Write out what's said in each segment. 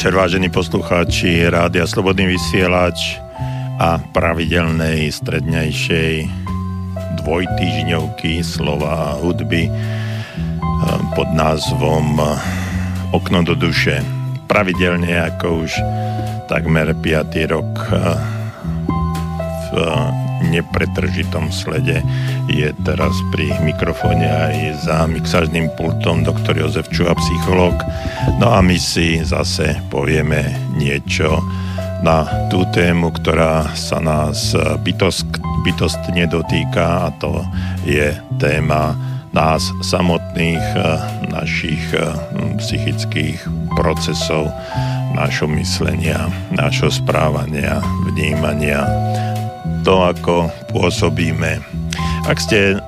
Večer, vážení poslucháči Rádia Slobodný vysielač a pravidelnej strednejšej dvojtýždňovky slova a hudby eh, pod názvom eh, Okno do duše. Pravidelne ako už takmer 5. rok eh, nepretržitom slede je teraz pri mikrofóne aj za mixážnym pultom doktor Jozef Čuha, psychológ. No a my si zase povieme niečo na tú tému, ktorá sa nás bytost, bytostne dotýka a to je téma nás samotných, našich psychických procesov, nášho myslenia, nášho správania, vnímania, to, ako pôsobíme. Ak ste e,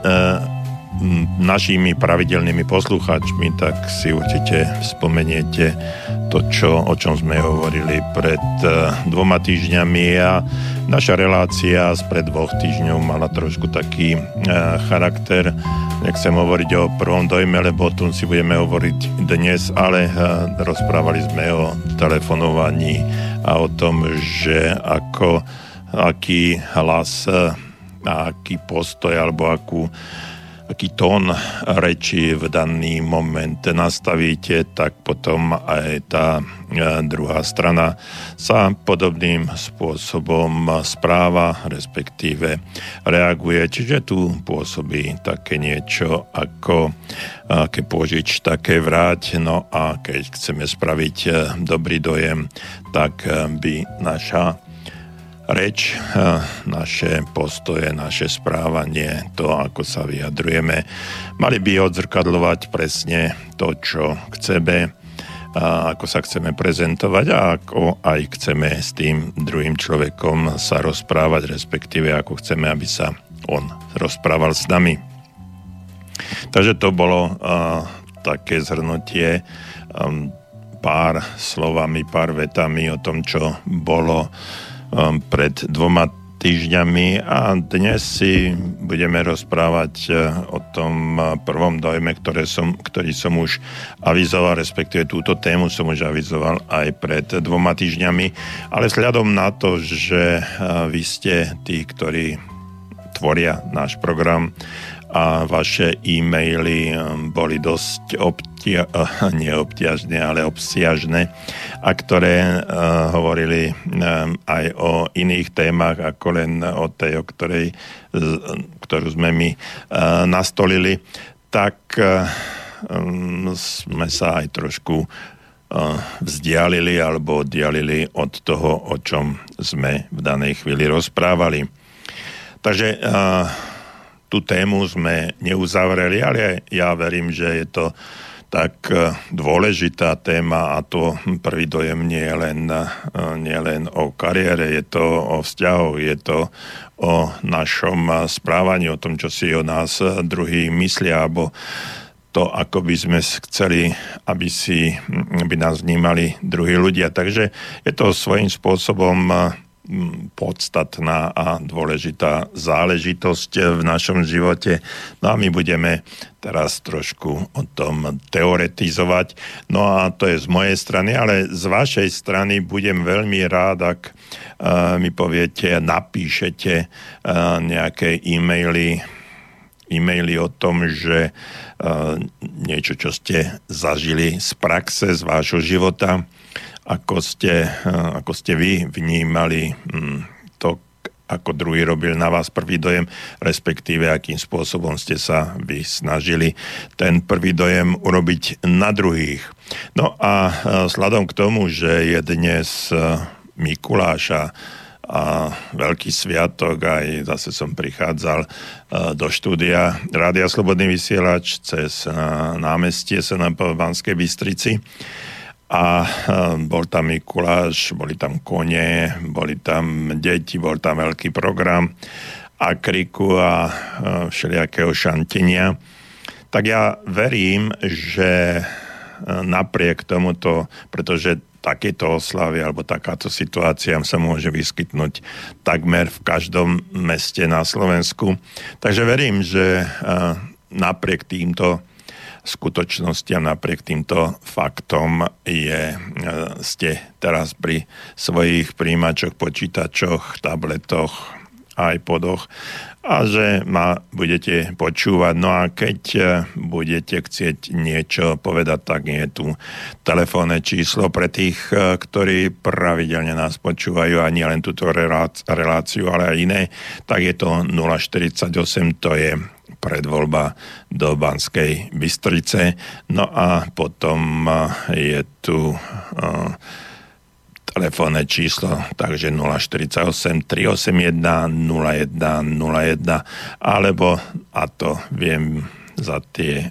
našimi pravidelnými poslucháčmi, tak si určite spomeniete to, čo, o čom sme hovorili pred e, dvoma týždňami a naša relácia spred dvoch týždňov mala trošku taký e, charakter. Nechcem hovoriť o prvom dojme, lebo o tom si budeme hovoriť dnes, ale e, rozprávali sme o telefonovaní a o tom, že ako aký hlas a aký postoj alebo akú, aký tón reči v daný moment nastavíte, tak potom aj tá e, druhá strana sa podobným spôsobom správa, respektíve reaguje. Čiže tu pôsobí také niečo ako aké požič, také vráť. No a keď chceme spraviť e, dobrý dojem, tak e, by naša reč, naše postoje, naše správanie, to, ako sa vyjadrujeme, mali by odzrkadlovať presne to, čo chceme, a ako sa chceme prezentovať a ako aj chceme s tým druhým človekom sa rozprávať, respektíve ako chceme, aby sa on rozprával s nami. Takže to bolo uh, také zhrnutie um, pár slovami, pár vetami o tom, čo bolo pred dvoma týždňami a dnes si budeme rozprávať uh, o tom uh, prvom dojme, ktoré som, ktorý som už avizoval, respektíve túto tému som už avizoval aj pred dvoma týždňami, ale vzhľadom na to, že uh, vy ste tí, ktorí tvoria náš program a vaše e-maily um, boli dosť obtia- neobťažné, ale obsiažné a ktoré uh, hovorili um, aj o iných témach ako len o tej, o ktorej, ktorú sme my nastolili, tak sme sa aj trošku vzdialili alebo oddialili od toho, o čom sme v danej chvíli rozprávali. Takže tú tému sme neuzavreli, ale ja verím, že je to tak e, dôležitá téma a to prvý dojem nie je len, e, nie len o kariére, je to o vzťahoch, je to o našom správaní, o tom, čo si o nás druhý myslia, alebo to, ako by sme chceli, aby, si, aby nás vnímali druhí ľudia. Takže je to svojím spôsobom podstatná a dôležitá záležitosť v našom živote. No a my budeme teraz trošku o tom teoretizovať. No a to je z mojej strany, ale z vašej strany budem veľmi rád, ak uh, mi poviete, napíšete uh, nejaké e-maily, e-maily o tom, že uh, niečo, čo ste zažili z praxe, z vášho života, ako ste, eh, ako ste vy vnímali hm, to, ako druhý robil na vás prvý dojem, respektíve akým spôsobom ste sa vy snažili ten prvý dojem urobiť na druhých. No a sladom eh, k tomu, že je dnes eh, Mikuláša a veľký sviatok, aj zase som prichádzal do štúdia Rádia Slobodný vysielač cez námestie sa na Banskej Bystrici a bol tam Mikuláš, boli tam kone, boli tam deti, bol tam veľký program a kriku a všelijakého šantenia. Tak ja verím, že napriek tomuto, pretože takéto oslavy alebo takáto situácia sa môže vyskytnúť takmer v každom meste na Slovensku. Takže verím, že napriek týmto skutočnosti a napriek týmto faktom je, ste teraz pri svojich príjimačoch, počítačoch, tabletoch, iPodoch a že ma budete počúvať. No a keď e, budete chcieť niečo povedať, tak je tu telefónne číslo pre tých, e, ktorí pravidelne nás počúvajú a nie len túto reláciu, ale aj iné, tak je to 048, to je predvoľba do Banskej Bystrice. No a potom je tu telefónne číslo, takže 048 381 0101 alebo, a to viem za tie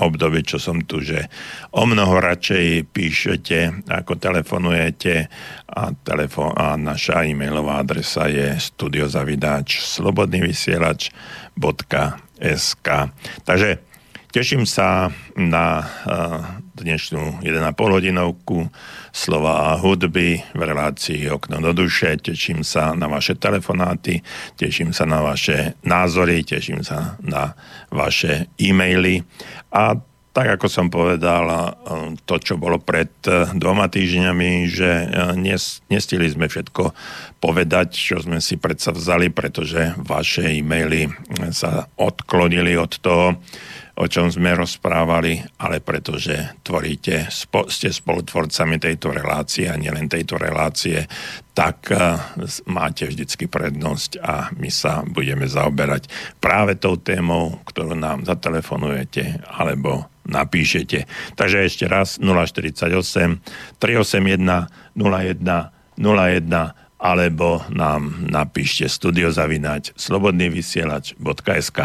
obdobie, čo som tu, že o mnoho radšej píšete, ako telefonujete a, telefon, a naša e-mailová adresa je studiozavidáč slobodnyvysielač.sk Takže teším sa na dnešnú 1,5 hodinovku slova a hudby v relácii Okno do duše. Teším sa na vaše telefonáty, teším sa na vaše názory, teším sa na vaše e-maily a tak ako som povedal, to, čo bolo pred dvoma týždňami, že nestili sme všetko povedať, čo sme si predsa vzali, pretože vaše e-maily sa odklonili od toho, o čom sme rozprávali, ale pretože tvoríte, spo, ste spolutvorcami tejto relácie a nielen tejto relácie, tak uh, máte vždycky prednosť a my sa budeme zaoberať práve tou témou, ktorú nám zatelefonujete alebo napíšete. Takže ešte raz 048 381 01 01 alebo nám napíšte studiozavinať slobodnývysielač.sk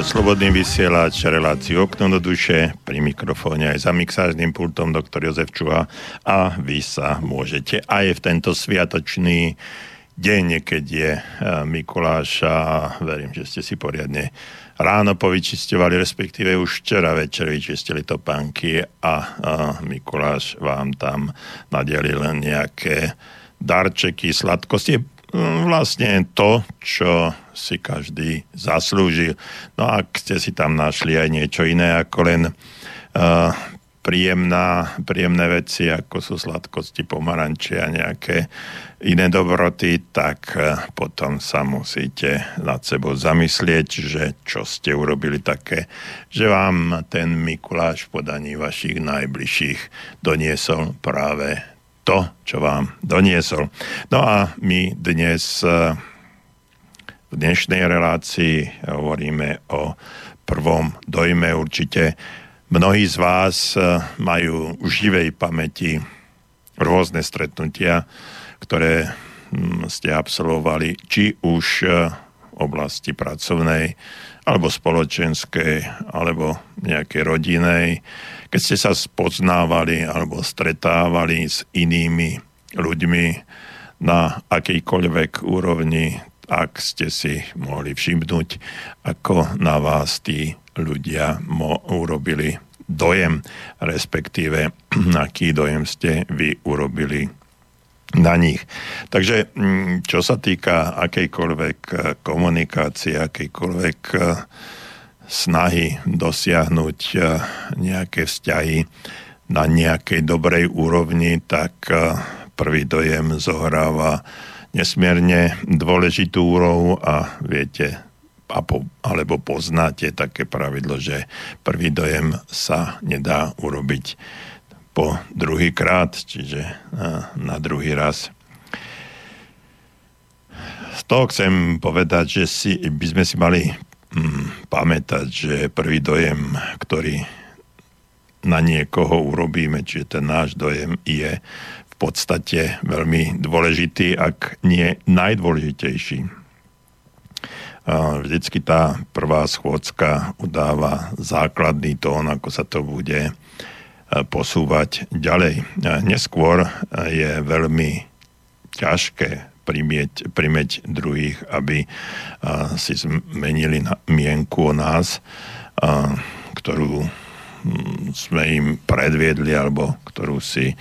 rádio Slobodný vysielač, reláciu Okno do duše, pri mikrofóne aj za mixážnym pultom doktor Jozef Čuha. A vy sa môžete aj v tento sviatočný deň, keď je eh, Mikuláš a verím, že ste si poriadne ráno povyčisťovali, respektíve už včera večer vyčistili topánky a, a Mikuláš vám tam nadelil nejaké darčeky, sladkosti. Vlastne to, čo si každý zaslúžil. No a ak ste si tam našli aj niečo iné ako len uh, príjemná, príjemné veci, ako sú sladkosti, pomaranče a nejaké iné dobroty, tak uh, potom sa musíte nad sebou zamyslieť, že čo ste urobili také, že vám ten Mikuláš v podaní vašich najbližších doniesol práve to, čo vám doniesol. No a my dnes eh, v dnešnej relácii hovoríme o prvom dojme. Určite mnohí z vás eh, majú v živej pamäti rôzne stretnutia, ktoré hm, ste absolvovali, či už eh, v oblasti pracovnej, alebo spoločenskej, alebo nejakej rodinej keď ste sa spoznávali alebo stretávali s inými ľuďmi na akejkoľvek úrovni, ak ste si mohli všimnúť, ako na vás tí ľudia mo- urobili dojem, respektíve aký dojem ste vy urobili na nich. Takže mm, čo sa týka akejkoľvek komunikácie, akejkoľvek snahy dosiahnuť eh, nejaké vzťahy na nejakej dobrej úrovni, tak eh, prvý dojem zohráva nesmierne dôležitú úrovu a viete, alebo poznáte také pravidlo, že prvý dojem sa nedá urobiť po druhý krát, čiže eh, na druhý raz. Z toho chcem povedať, že si, by sme si mali mm, pamätať, že prvý dojem, ktorý na niekoho urobíme, čiže ten náš dojem je podstate veľmi dôležitý, ak nie najdôležitejší. Vždycky tá prvá schôdzka udáva základný tón, ako sa to bude posúvať ďalej. Neskôr je veľmi ťažké primieť, primeť druhých, aby si zmenili mienku o nás, ktorú sme im predviedli alebo ktorú si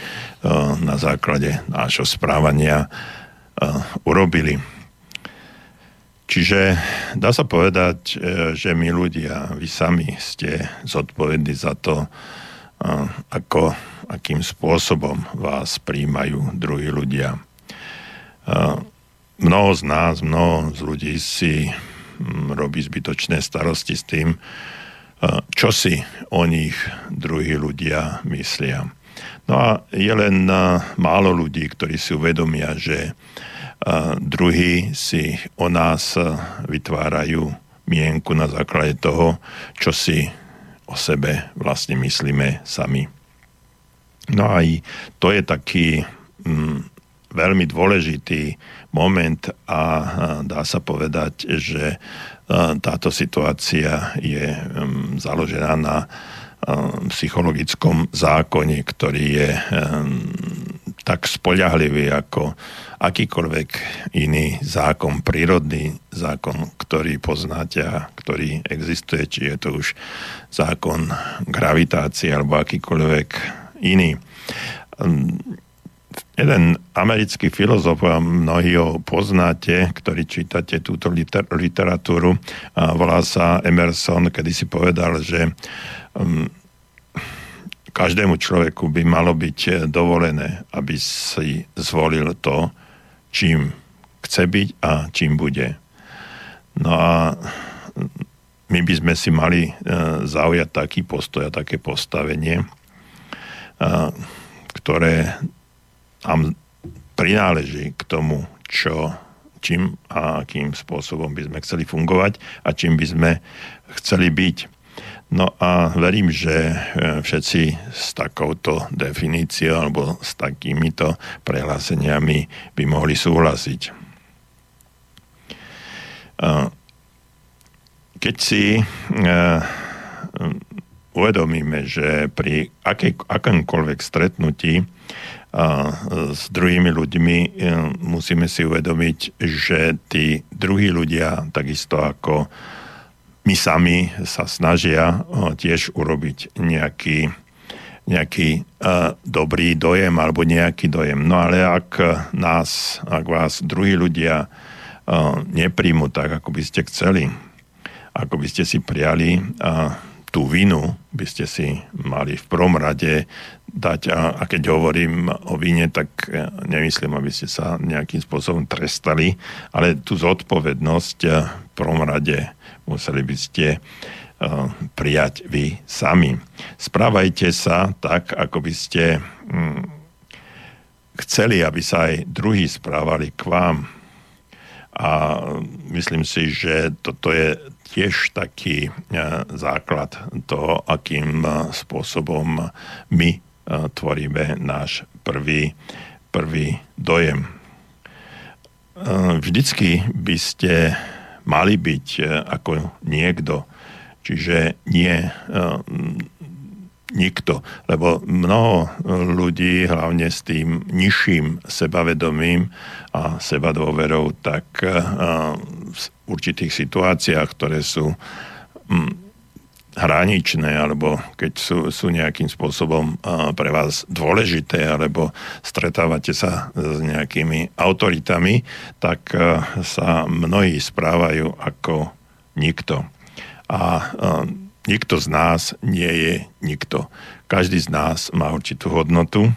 na základe nášho správania urobili. Čiže dá sa povedať, e, že my ľudia, vy sami ste zodpovední za to, ako, akým spôsobom vás príjmajú druhí ľudia. Mnoho z nás, mnoho z ľudí si robí zbytočné starosti s tým, čo si o nich druhí ľudia myslia. No a je len málo ľudí, ktorí si uvedomia, že druhí si o nás vytvárajú mienku na základe toho, čo si o sebe vlastne myslíme sami. No aj to je taký mm, veľmi dôležitý moment a dá sa povedať, že táto situácia je založená na psychologickom zákone, ktorý je tak spoľahlivý ako akýkoľvek iný zákon, prírodný zákon, ktorý poznáte a ktorý existuje, či je to už zákon gravitácie alebo akýkoľvek iný jeden americký filozof, a mnohí ho poznáte, ktorí čítate túto liter- literatúru, volá sa Emerson, kedy si povedal, že um, každému človeku by malo byť dovolené, aby si zvolil to, čím chce byť a čím bude. No a my by sme si mali uh, zaujať taký postoj a také postavenie, ktoré nám prináleží k tomu, čo, čím a akým spôsobom by sme chceli fungovať a čím by sme chceli byť. No a verím, že e, všetci s takouto definíciou alebo s takýmito prehláseniami by mohli súhlasiť. Keď keď si uvedomíme, že pri akej, akomkoľvek stretnutí s druhými ľuďmi musíme si uvedomiť, že tí druhí ľudia, takisto ako my sami, sa snažia tiež urobiť nejaký, nejaký dobrý dojem alebo nejaký dojem. No ale ak nás, ak vás druhí ľudia nepríjmu tak, ako by ste chceli, ako by ste si prijali, tú vinu by ste si mali v prvom rade dať. A, a keď hovorím o vine, tak e, nemyslím, aby ste sa nejakým spôsobom trestali, ale tú zodpovednosť e, v prvom rade museli by ste uh, prijať vy sami. Správajte sa tak, ako by ste hm, chceli, aby sa aj druhí správali k vám. A myslím si, že toto je tiež taký e, základ toho, akým e, spôsobom my e, tvoríme náš prvý, prvý dojem. Vždycky by ste mali byť ako niekto, čiže nie nikto, lebo mnoho ľudí, hlavne s tým nižším sebavedomím a sebadôverou, tak určitých situáciách, ktoré sú hm, hraničné, alebo keď sú, sú nejakým spôsobom pre vás dôležité, alebo stretávate sa s nejakými autoritami, tak sa mnohí správajú ako nikto. A nikto z nás nie je nikto. Každý z nás má určitú hodnotu.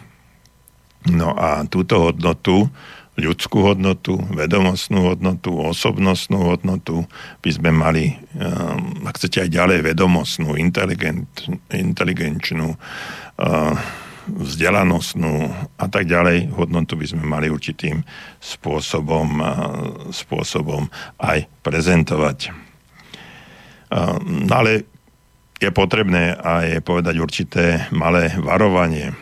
No a túto hodnotu ľudskú hodnotu, vedomostnú hodnotu, osobnostnú hodnotu, by sme mali, um, ak chcete aj ďalej, vedomostnú, inteligent, inteligenčnú, uh, vzdelanostnú a tak ďalej, hodnotu by sme mali určitým spôsobom, uh, spôsobom aj prezentovať. Uh, ale je potrebné aj povedať určité malé varovanie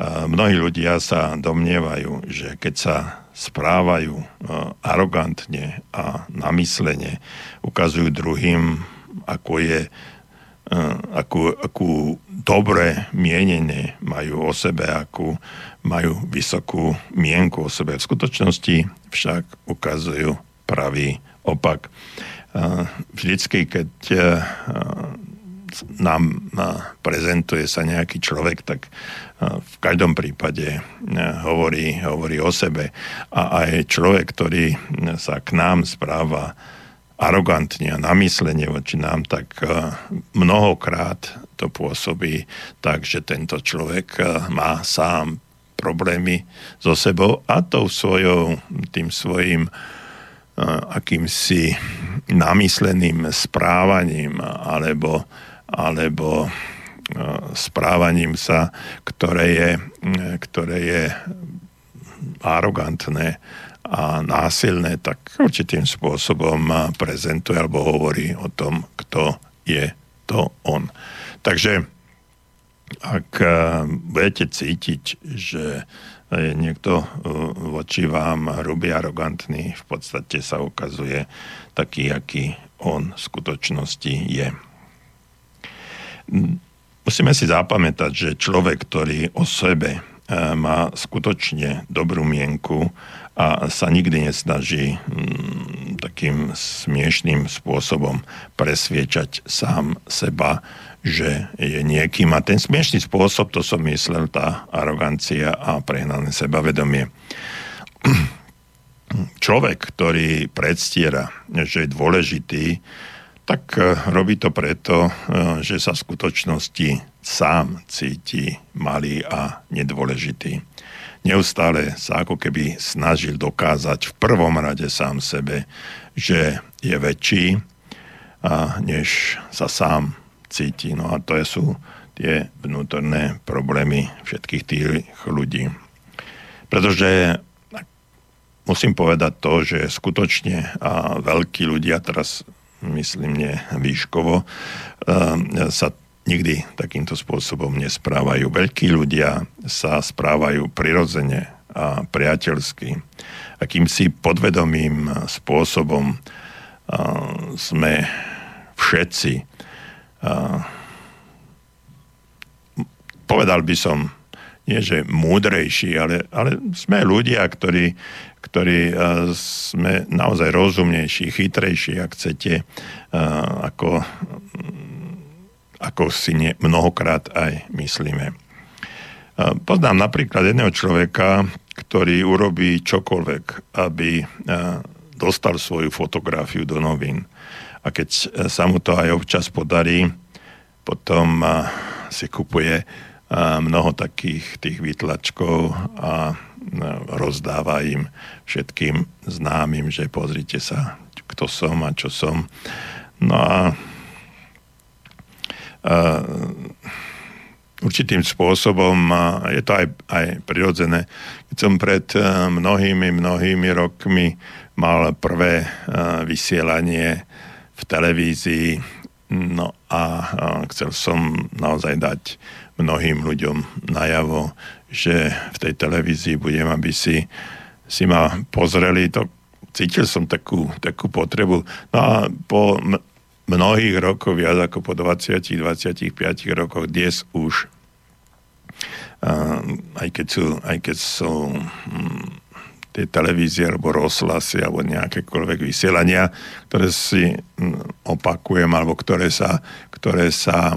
mnohí ľudia sa domnievajú, že keď sa správajú e, arogantne a namyslene, ukazujú druhým, ako je, e, akú, akú dobré mienenie majú o sebe, akú majú vysokú mienku o sebe. V skutočnosti však ukazujú pravý opak. E, vždycky, keď nám prezentuje sa nejaký človek, tak v každom prípade hovorí, hovorí o sebe. A aj človek, ktorý sa k nám správa arogantne a namyslenie voči nám, tak mnohokrát to pôsobí tak, že tento človek má sám problémy so sebou a tou svojou, tým svojim akýmsi namysleným správaním alebo alebo e, správaním sa, ktoré je, e, ktoré je arogantné a násilné, tak určitým spôsobom prezentuje alebo hovorí o tom, kto je to on. Takže ak e, budete cítiť, že je niekto voči vám hrubý, arogantný, v podstate sa ukazuje taký, aký on v skutočnosti je musíme si zapamätať, že človek, ktorý o sebe e, má skutočne dobrú mienku a sa nikdy nesnaží takým smiešným spôsobom presviečať sám seba, že je niekým. A ten smiešný spôsob, to som myslel, tá arogancia a prehnané sebavedomie. Človek, ktorý predstiera, že je dôležitý, tak e, robí to preto, e, že sa v skutočnosti sám cíti malý a nedôležitý. Neustále sa ako keby snažil dokázať v prvom rade sám sebe, že je väčší, a než sa sám cíti. No a to sú tie vnútorné problémy všetkých tých ľudí. Pretože musím povedať to, že skutočne a veľkí ľudia, teraz myslím nie výškovo, ehm, sa nikdy takýmto spôsobom nesprávajú. Veľkí ľudia sa správajú prirodzene a priateľsky. Akýmsi podvedomým spôsobom ehm, sme všetci uh, povedal by som, nie že múdrejší, ale, ale sme ľudia, ktorí, ktorí uh, sme naozaj rozumnejší, chytrejší, ak chcete, uh, ako, ako si nie, mnohokrát aj myslíme. Uh, poznám napríklad jedného človeka, ktorý urobí čokoľvek, aby dostal svoju fotografiu do novín. A keď sa mu to aj občas podarí, potom si kupuje mnoho takých tých výtlačkov a rozdáva im všetkým známym, že pozrite sa, kto som a čo som. No a, a určitým spôsobom je to aj, aj prirodzené. Keď som pred mnohými, mnohými rokmi mal prvé vysielanie v televízii, no a chcel som naozaj dať mnohým ľuďom najavo, že v tej televízii budem, aby si, si ma pozreli, to cítil som takú, takú potrebu. No a po mnohých rokoch, viac ako po 20-25 rokoch, dnes už, aj keď sú, aj keď sú hm, tie televízie alebo rozhlasy alebo nejakékoľvek vysielania, ktoré si opakujem alebo ktoré sa, ktoré sa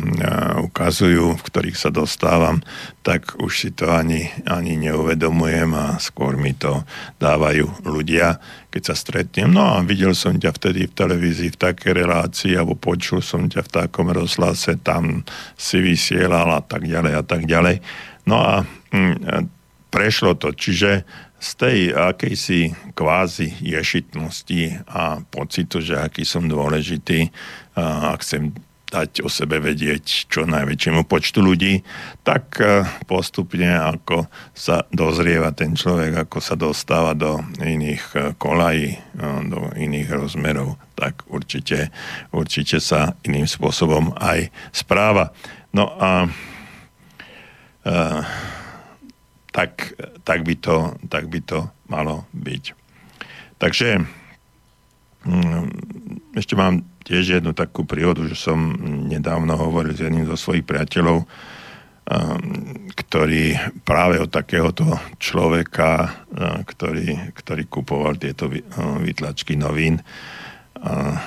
ukazujú, v ktorých sa dostávam, tak už si to ani, ani neuvedomujem a skôr mi to dávajú ľudia, keď sa stretnem. No a videl som ťa vtedy v televízii v takej relácii alebo počul som ťa v takom rozhlase, tam si vysielal a tak ďalej a tak ďalej. No a hm, prešlo to, čiže z tej akejsi kvázi ješitnosti a pocitu, že aký som dôležitý a chcem dať o sebe vedieť čo najväčšiemu počtu ľudí, tak e, postupne ako sa dozrieva ten človek, ako sa dostáva do iných e, kolají, e, do iných rozmerov, tak určite, určite sa iným spôsobom aj správa. No a, a tak, tak, by to, tak by to malo byť. Takže mm, ešte mám tiež jednu takú príhodu, že som nedávno hovoril s jedným zo svojich priateľov, ktorý práve od takéhoto človeka, ktorý, ktorý kupoval tieto výtlačky novín,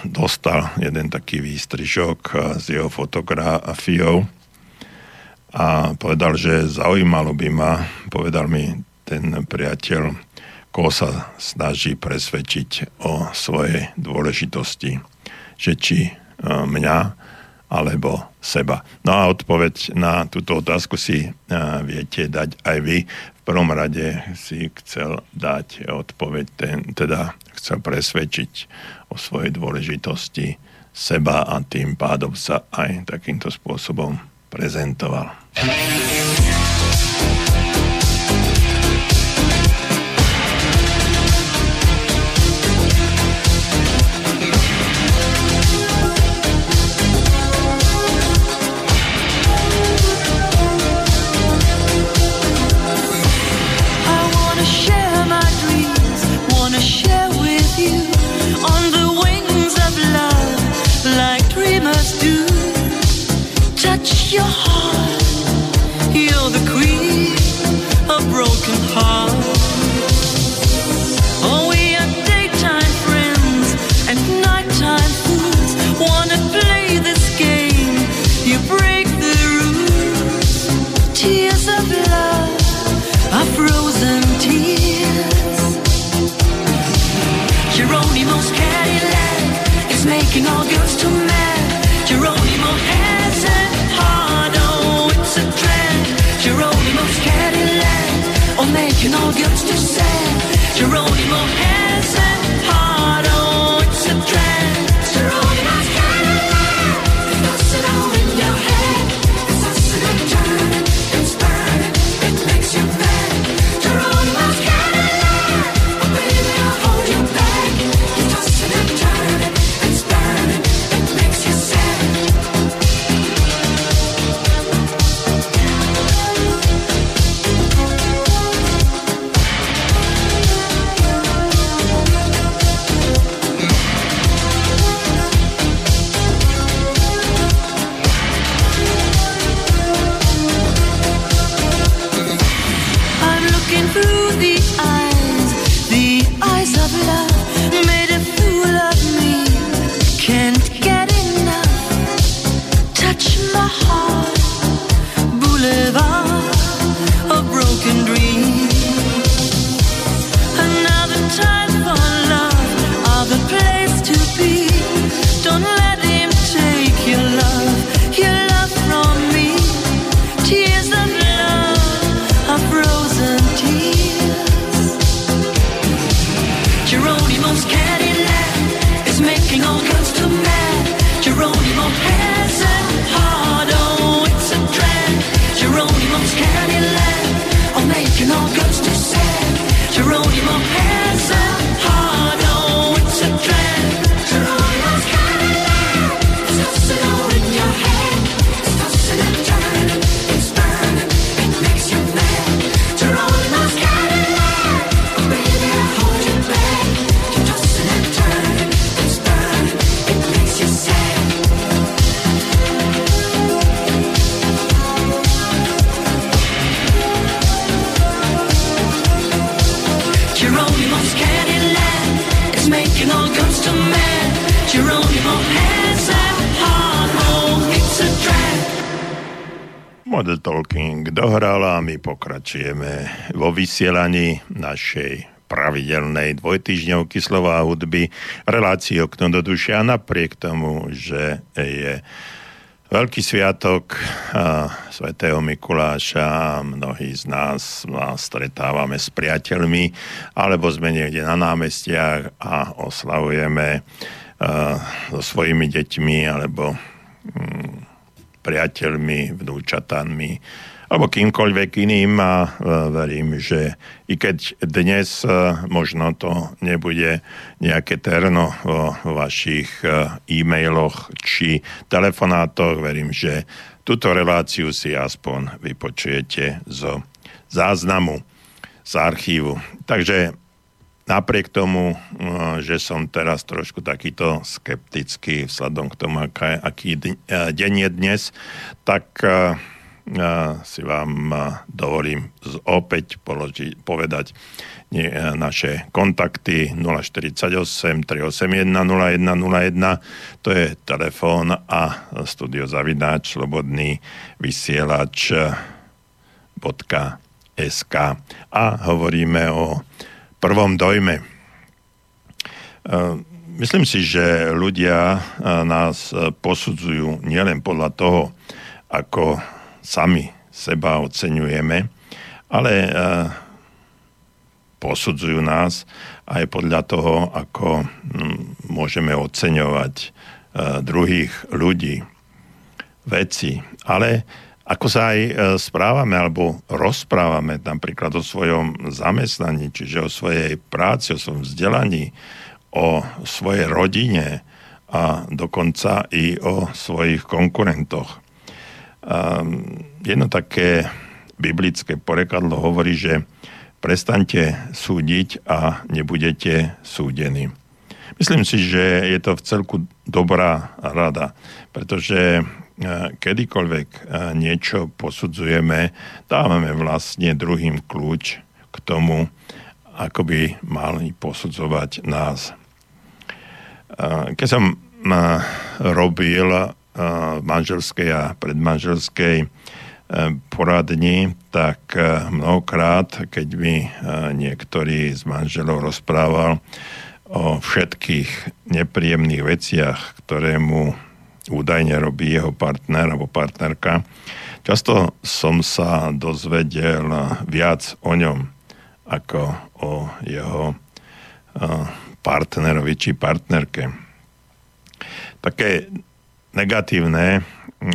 dostal jeden taký výstrižok s jeho fotografiou a povedal, že zaujímalo by ma, povedal mi ten priateľ, koho sa snaží presvedčiť o svojej dôležitosti, že či mňa alebo seba. No a odpoveď na túto otázku si e, viete dať aj vy. V prvom rade si chcel dať odpoveď, ten, teda chcel presvedčiť o svojej dôležitosti seba a tým pádom sa aj takýmto spôsobom prezentoval. Pokračujeme vo vysielaní našej pravidelnej dvojtyžňovky slova a hudby relácii okno do duše. A napriek tomu, že je veľký sviatok svätého Mikuláša mnohí z nás nás stretávame s priateľmi alebo sme niekde na námestiach a oslavujeme so svojimi deťmi alebo priateľmi, vnúčatami alebo kýmkoľvek iným a e, verím, že i keď dnes e, možno to nebude nejaké terno vo vašich e, e-mailoch či telefonátoch, verím, že túto reláciu si aspoň vypočujete zo záznamu, z archívu. Takže napriek tomu, že som teraz trošku takýto skeptický vzhľadom k tomu, aký deň je dnes, tak si vám dovolím opäť položiť, povedať naše kontakty 048 381 0101 to je telefón a studio zavináč slobodný vysielač .sk a hovoríme o prvom dojme. Myslím si, že ľudia nás posudzujú nielen podľa toho, ako sami seba oceňujeme, ale posudzujú nás aj podľa toho, ako môžeme oceňovať druhých ľudí, veci, ale ako sa aj e, správame alebo rozprávame napríklad o svojom zamestnaní, čiže o svojej práci, o svojom vzdelaní, o svojej rodine a dokonca i o svojich konkurentoch. Um, jedno také biblické porekadlo hovorí, že prestaňte súdiť a nebudete súdení. Myslím si, že je to v celku dobrá rada, pretože kedykoľvek niečo posudzujeme, dávame vlastne druhým kľúč k tomu, ako by mali posudzovať nás. Keď som robil manželskej a predmanželskej poradni, tak mnohokrát, keď mi niektorý z manželov rozprával o všetkých nepríjemných veciach, ktoré mu údajne robí jeho partner alebo partnerka. Často som sa dozvedel viac o ňom ako o jeho partnerovi či partnerke. Také negatívne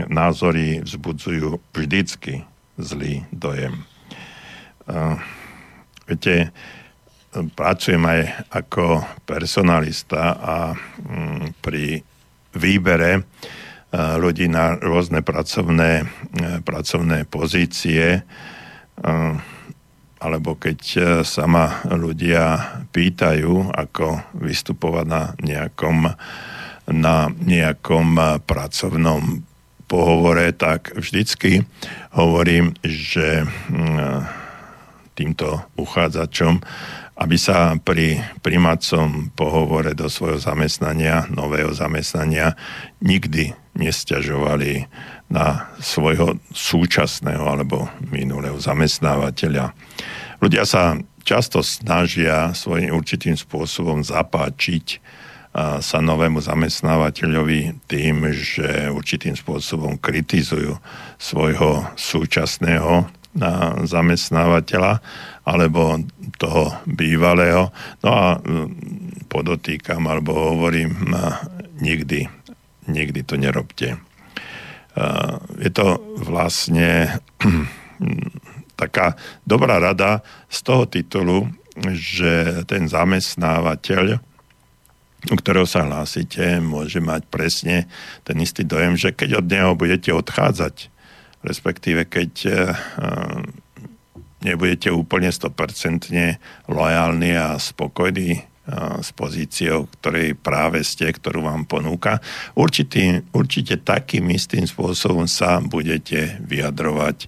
názory vzbudzujú vždycky zlý dojem. Viete, pracujem aj ako personalista a mm, pri výbere ľudí na rôzne pracovné, pracovné pozície alebo keď sa ma ľudia pýtajú, ako vystupovať na nejakom, na nejakom pracovnom pohovore, tak vždycky hovorím, že týmto uchádzačom aby sa pri primácom pohovore do svojho zamestnania, nového zamestnania, nikdy nestiažovali na svojho súčasného alebo minulého zamestnávateľa. Ľudia sa často snažia svojím určitým spôsobom zapáčiť sa novému zamestnávateľovi tým, že určitým spôsobom kritizujú svojho súčasného zamestnávateľa alebo toho bývalého. No a podotýkam alebo hovorím, nikdy, nikdy to nerobte. Je to vlastne taká dobrá rada z toho titulu, že ten zamestnávateľ, u ktorého sa hlásite, môže mať presne ten istý dojem, že keď od neho budete odchádzať, respektíve keď uh, nebudete úplne 100% lojálni a spokojní s pozíciou, ktorej práve ste, ktorú vám ponúka. Určitý, určite takým istým spôsobom sa budete vyjadrovať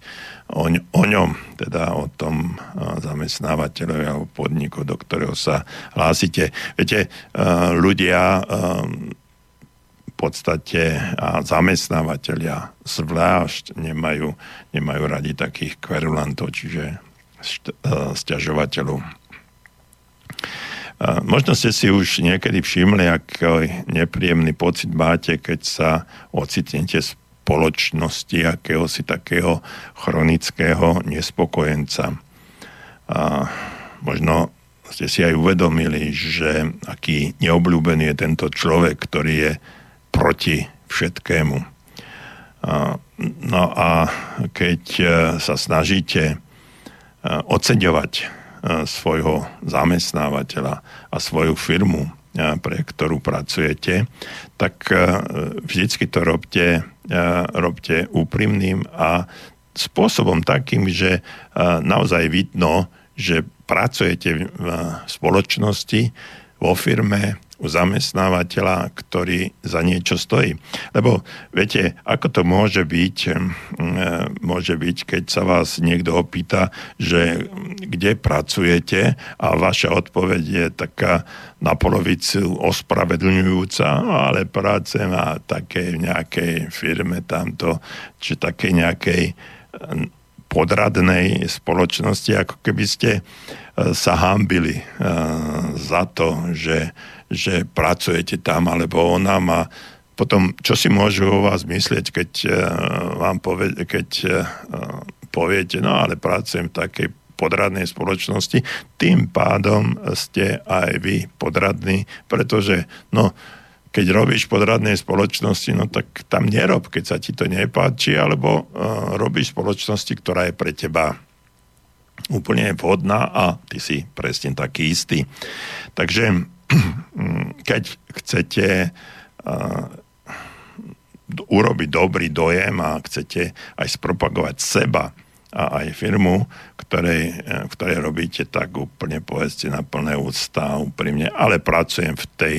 o, o ňom, teda o tom zamestnávateľovi alebo podniku, do ktorého sa hlásite. Viete, ľudia v podstate a zamestnávateľia zvlášť nemajú, nemajú radi takých kverulantov, čiže stiažovateľov. Možno ste si už niekedy všimli, aký nepríjemný pocit máte, keď sa ocitnete spoločnosti akéhosi takého chronického nespokojenca. A možno ste si aj uvedomili, že aký neobľúbený je tento človek, ktorý je proti všetkému. A, no a keď e, sa snažíte e, oceňovať E, svojho zamestnávateľa a svoju firmu, pre ktorú pracujete, tak e, vždycky to robte, robte úprimným a spôsobom takým, že naozaj vidno, že pracujete v spoločnosti, vo firme, u zamestnávateľa, ktorý za niečo stojí. Lebo viete, ako to môže byť, môže byť, keď sa vás niekto opýta, že kde pracujete a vaša odpoveď je taká na polovicu ospravedlňujúca, ale pracujem na takej nejakej firme tamto, či takej nejakej podradnej spoločnosti, ako keby ste e, sa hambili za to, že že pracujete tam alebo onám a potom, čo si môžu o vás myslieť, keď uh, vám povie, keď poviete, no ale pracujem v takej podradnej spoločnosti, tým pádom ste aj vy podradní, pretože no, keď robíš podradnej spoločnosti, no tak tam nerob, keď sa ti to nepáči, alebo uh, robíš spoločnosti, ktorá je pre teba úplne vhodná a ty si presne taký istý. Takže keď chcete uh, urobiť dobrý dojem a chcete aj spropagovať seba a aj firmu, ktorej, v ktorej robíte, tak úplne povedzte na plné ústa úprimne, ale pracujem v tej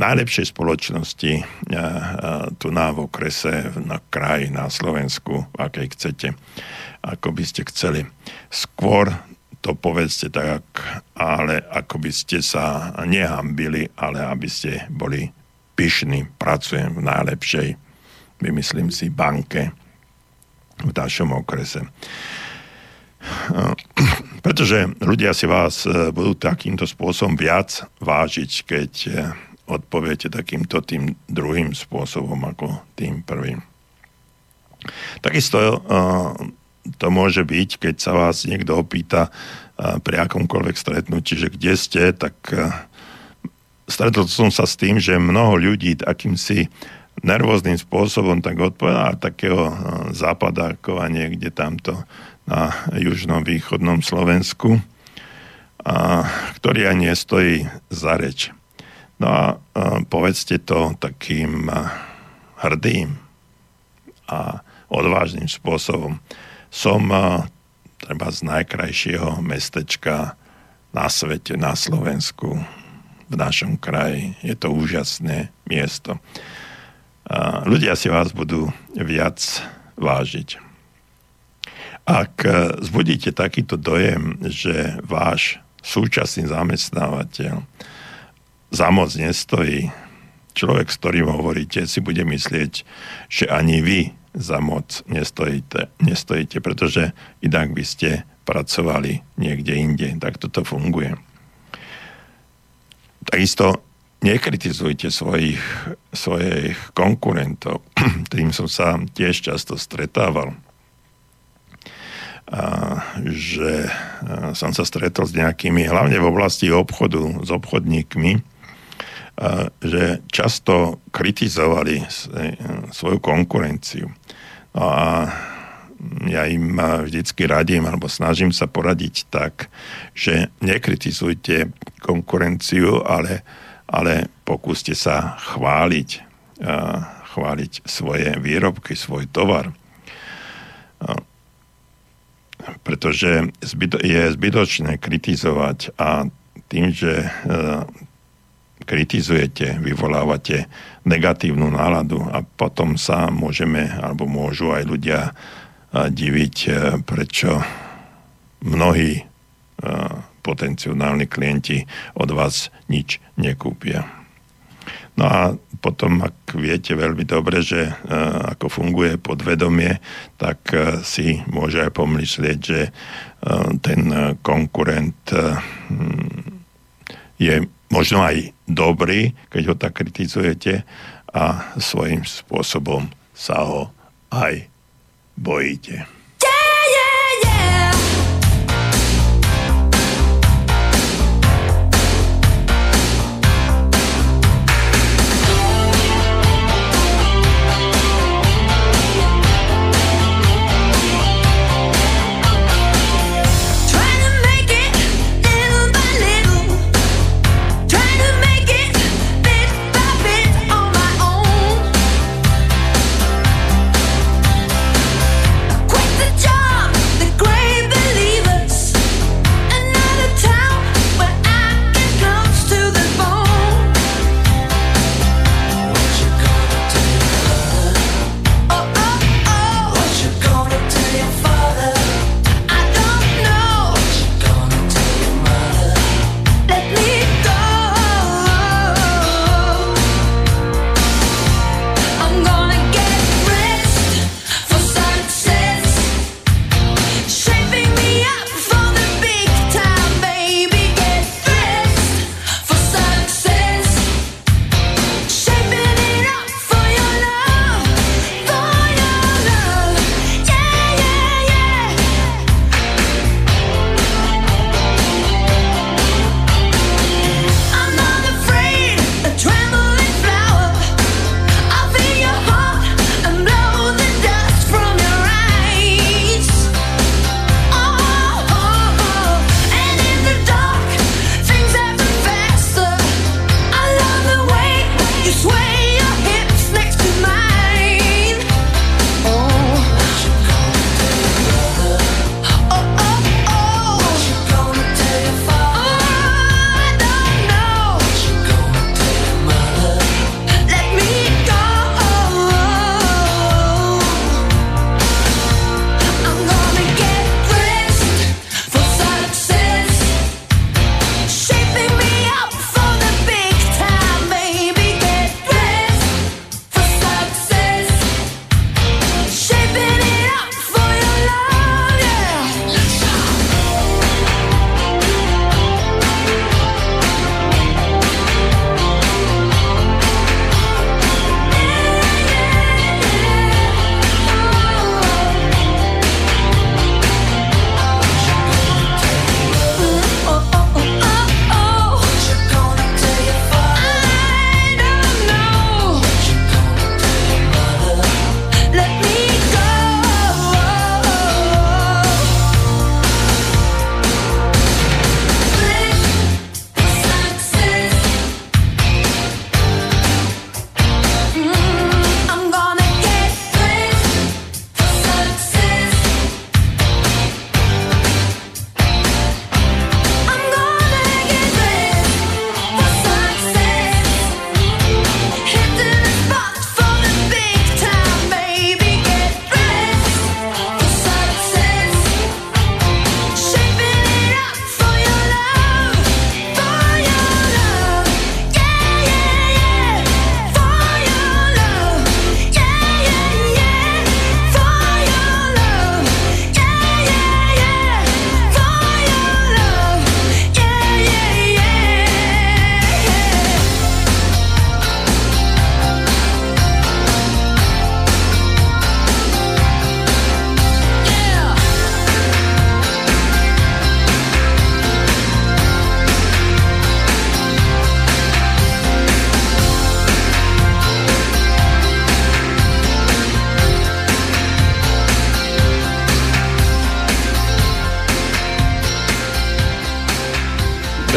najlepšej spoločnosti tu na v okrese, na kraji, na Slovensku, akej chcete, ako by ste chceli. Skôr to povedzte tak, ale ako by ste sa nehambili, ale aby ste boli pyšní. Pracujem v najlepšej, vymyslím si, banke v našom okrese. Pretože ľudia si vás e, budú takýmto spôsobom viac vážiť, keď odpoviete takýmto tým druhým spôsobom ako tým prvým. Takisto e, to môže byť, keď sa vás niekto opýta pri akomkoľvek stretnutí, že kde ste, tak stretol som sa s tým, že mnoho ľudí akýmsi nervóznym spôsobom tak odpovedá takého západákova niekde tamto na južnom východnom Slovensku, a, ktorý ani nestojí za reč. No a, povedzte to takým hrdým a odvážnym spôsobom som treba z najkrajšieho mestečka na svete, na Slovensku, v našom kraji. Je to úžasné miesto. Ľudia si vás budú viac vážiť. Ak zbudíte takýto dojem, že váš súčasný zamestnávateľ za moc nestojí, človek, s ktorým hovoríte, si bude myslieť, že ani vy za moc nestojíte, nestojíte, pretože inak by ste pracovali niekde inde. Tak toto funguje. Takisto nekritizujte svojich, svojich konkurentov. Tým som sa tiež často stretával. A, že a, som sa stretol s nejakými, hlavne v oblasti obchodu, s obchodníkmi, že často kritizovali svoju konkurenciu. No a ja im vždycky radím alebo snažím sa poradiť tak, že nekritizujte konkurenciu, ale, ale pokúste sa chváliť, chváliť svoje výrobky, svoj tovar. Pretože je zbytočné kritizovať a tým, že kritizujete, vyvolávate negatívnu náladu a potom sa môžeme, alebo môžu aj ľudia diviť, e, prečo mnohí e, potenciálni klienti od vás nič nekúpia. No a potom, ak viete veľmi dobre, že e, ako funguje podvedomie, tak si môže aj pomyslieť, že ten konkurent je možno aj dobrý, keď ho tak kritizujete a svojím spôsobom sa ho aj bojíte.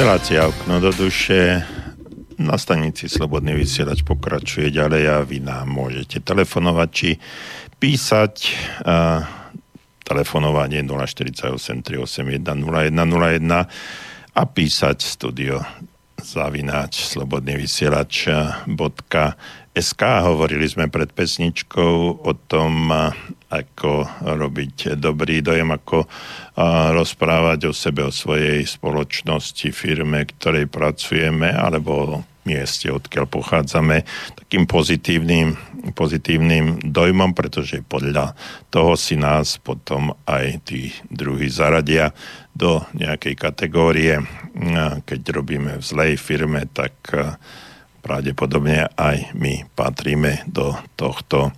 Relácia okno do duše. Na stanici Slobodný vysielač pokračuje ďalej a vy nám môžete telefonovať či písať a telefonovanie 048 381 0101 a písať studio zavináč slobodný vysielač SK. Hovorili sme pred pesničkou o tom, ako robiť dobrý dojem, ako rozprávať o sebe, o svojej spoločnosti, firme, ktorej pracujeme, alebo mieste, odkiaľ pochádzame, takým pozitívnym, pozitívnym dojmom, pretože podľa toho si nás potom aj tí druhí zaradia do nejakej kategórie. Keď robíme v zlej firme, tak pravdepodobne aj my patríme do tohto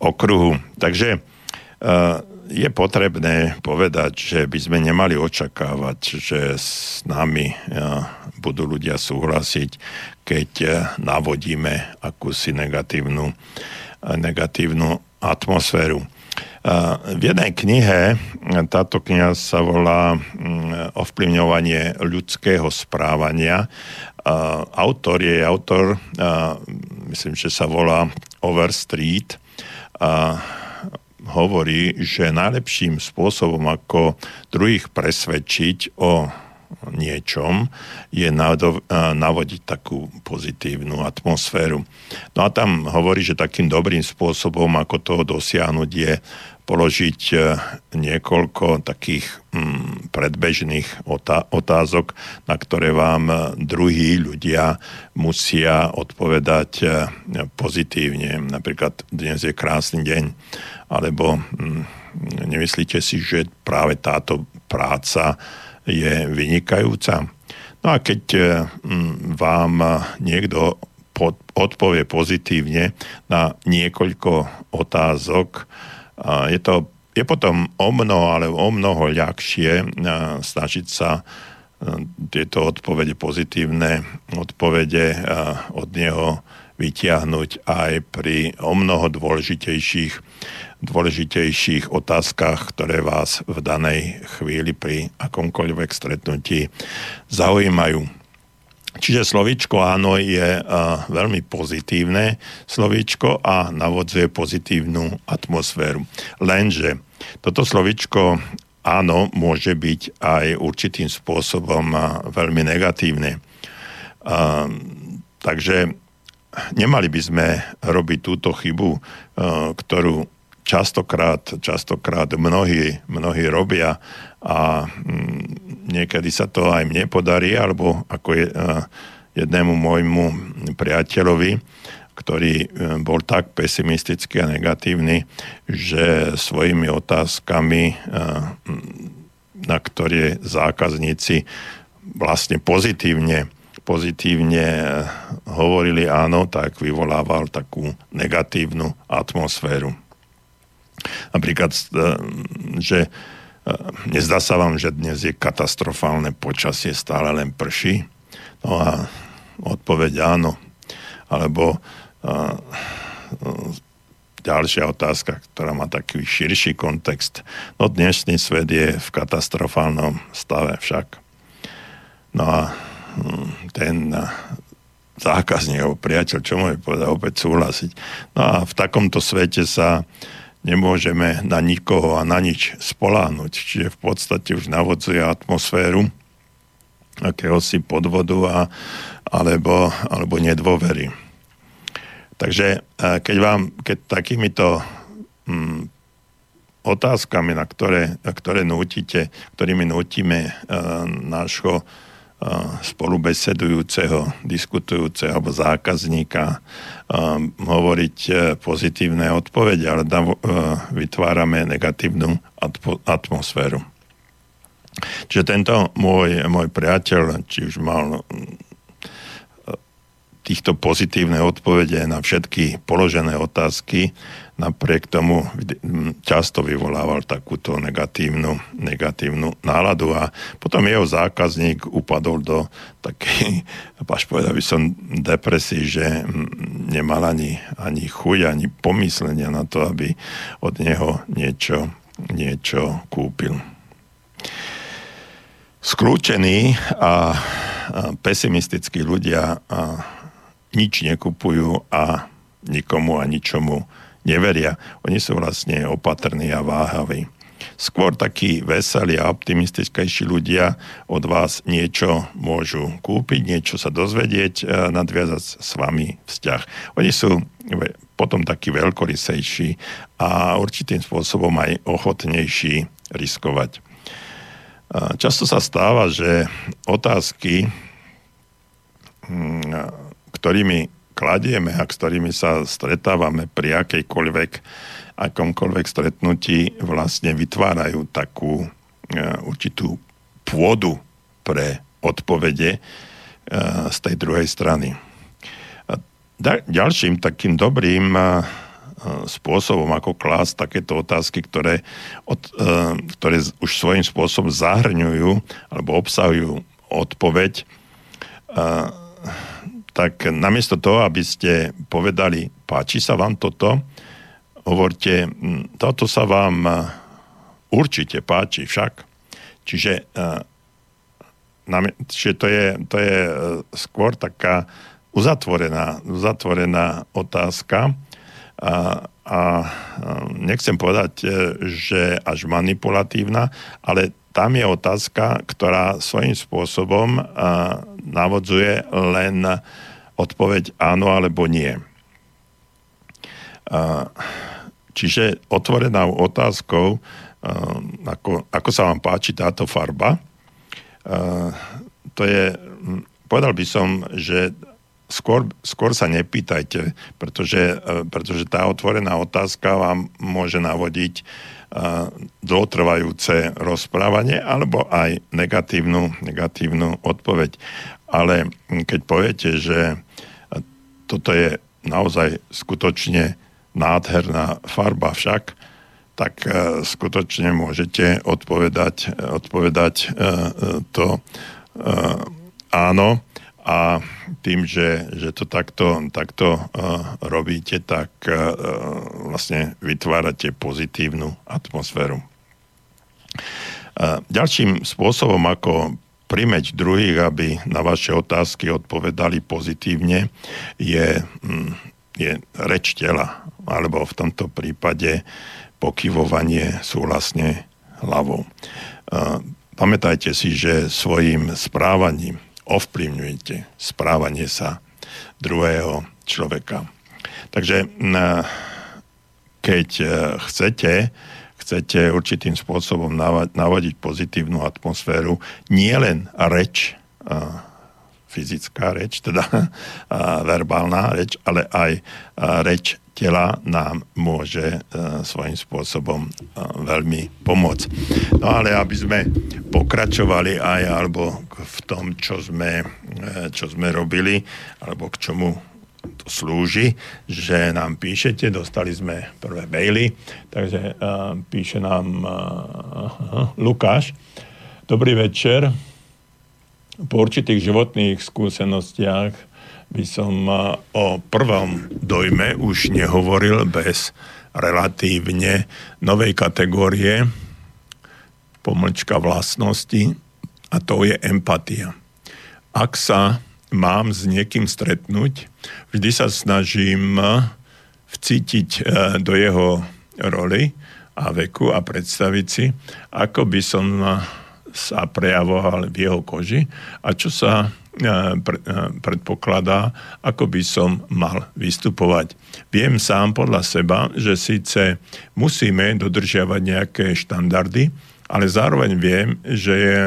okruhu. Takže e, je potrebné povedať, že by sme nemali očakávať, že s nami e, budú ľudia súhlasiť, keď e, navodíme akúsi negatívnu, negatívnu atmosféru. V jednej knihe, táto kniha sa volá mm, Ovplyvňovanie ľudského správania autor je autor, myslím, že sa volá Overstreet a hovorí, že najlepším spôsobom, ako druhých presvedčiť o niečom, je navodiť takú pozitívnu atmosféru. No a tam hovorí, že takým dobrým spôsobom, ako toho dosiahnuť, je položiť e, niekoľko takých mm, predbežných otázok, na ktoré vám e, druhí ľudia musia odpovedať e, pozitívne. Napríklad dnes je krásny deň, alebo mm, nemyslíte si, že práve táto práca je vynikajúca. No a keď mm, vám niekto odpovie pozitívne na niekoľko otázok, je to je potom o mnoho, ale o mnoho ľahšie snažiť sa tieto odpovede, pozitívne odpovede od neho vytiahnuť aj pri o mnoho dôležitejších, dôležitejších otázkach, ktoré vás v danej chvíli pri akomkoľvek stretnutí zaujímajú. Čiže slovíčko áno je uh, veľmi pozitívne slovíčko a navodzuje pozitívnu atmosféru. Lenže toto slovíčko áno môže byť aj určitým spôsobom uh, veľmi negatívne. Uh, takže nemali by sme robiť túto chybu, ktorú častokrát, častokrát mnohí, mnohí robia a mm, niekedy sa to aj mne podarí, alebo ako je, jednému môjmu priateľovi, ktorý e, bol tak pesimistický a negatívny, že svojimi otázkami, e, na ktoré zákazníci vlastne pozitívne, pozitívne e, hovorili áno, tak vyvolával takú negatívnu atmosféru. Napríklad, že Nezdá sa vám, že dnes je katastrofálne počasie, stále len prší? No a odpoveď áno. Alebo a, ďalšia otázka, ktorá má taký širší kontext. No dnešný svet je v katastrofálnom stave však. No a hm, ten zákazník alebo priateľ, čo môže povedať, opäť súhlasiť. No a v takomto svete sa nemôžeme na nikoho a na nič spoláhnuť. Čiže v podstate už navodzuje atmosféru akéhosi podvodu a, alebo, alebo nedôvery. Takže keď vám, keď takýmito hm, otázkami, na ktoré, ktoré nútite, ktorými nútime uh, nášho spolubesedujúceho, diskutujúceho alebo zákazníka hovoriť e, pozitívne odpovede, ale e, vytvárame negatívnu atmosféru. Čiže tento môj, môj priateľ, či už mal týchto pozitívne odpovede na všetky položené otázky, napriek tomu často vyvolával takúto negatívnu, negatívnu náladu a potom jeho zákazník upadol do takej, až povedal by som, depresii, že nemal ani, ani chuť, ani pomyslenia na to, aby od neho niečo, niečo kúpil. skrúčení a pesimistickí ľudia nič nekupujú a nikomu a ničomu neveria. Oni sú vlastne opatrní a váhaví. Skôr takí veselí a optimistickejší ľudia od vás niečo môžu kúpiť, niečo sa dozvedieť, nadviazať s vami vzťah. Oni sú potom takí veľkorysejší a určitým spôsobom aj ochotnejší riskovať. Často sa stáva, že otázky, hm, ktorými kladieme a ktorými sa stretávame pri akejkoľvek, akomkoľvek stretnutí, vlastne vytvárajú takú e, určitú pôdu pre odpovede e, z tej druhej strany. Ďalším takým dobrým e, spôsobom, ako klásť takéto otázky, ktoré, od, ktoré už svojím spôsobom zahrňujú alebo obsahujú odpoveď, tak namiesto toho, aby ste povedali, páči sa vám toto, hovorte, hm, toto sa vám hm, určite páči však. Čiže, hm, čiže to, je, to je skôr taká uzatvorená, uzatvorená otázka a, a nechcem povedať, že až manipulatívna, ale tam je otázka, ktorá svojím spôsobom navodzuje len odpoveď áno alebo nie. Čiže otvorenou otázkou, ako, ako sa vám páči táto farba, to je, povedal by som, že skôr, skôr sa nepýtajte, pretože, pretože tá otvorená otázka vám môže navodiť dlhotrvajúce rozprávanie alebo aj negatívnu, negatívnu odpoveď. Ale keď poviete, že toto je naozaj skutočne nádherná farba však, tak uh, skutočne môžete odpovedať, odpovedať uh, to uh, áno a tým, že, že to takto, takto robíte, tak vlastne vytvárate pozitívnu atmosféru. Ďalším spôsobom, ako primeť druhých, aby na vaše otázky odpovedali pozitívne, je, mm, je reč tela, alebo v tomto prípade pokyvovanie súhlasne hlavou. Pamätajte si, že svojim správaním ovplyvňujete správanie sa druhého človeka. Takže keď e, chcete chcete určitým spôsobom navodiť pozitívnu atmosféru, nie len reč, fyzická reč, teda verbálna reč, ale aj reč tela nám môže svojím spôsobom veľmi pomôcť. No ale aby sme pokračovali aj alebo v tom, čo sme, e, čo sme robili, alebo k čomu slúži, že nám píšete, dostali sme prvé maily, takže uh, píše nám uh, uh, Lukáš. Dobrý večer. Po určitých životných skúsenostiach by som uh, o prvom dojme už nehovoril bez relatívne novej kategórie pomlčka vlastnosti a to je empatia. Ak sa mám s niekým stretnúť, vždy sa snažím eh, vcítiť eh, do jeho roli a veku a predstaviť si, ako by som eh, sa prejavoval v jeho koži a čo sa predpokladá, ako by som mal vystupovať. Viem sám podľa seba, že síce musíme dodržiavať nejaké štandardy, ale zároveň viem, že je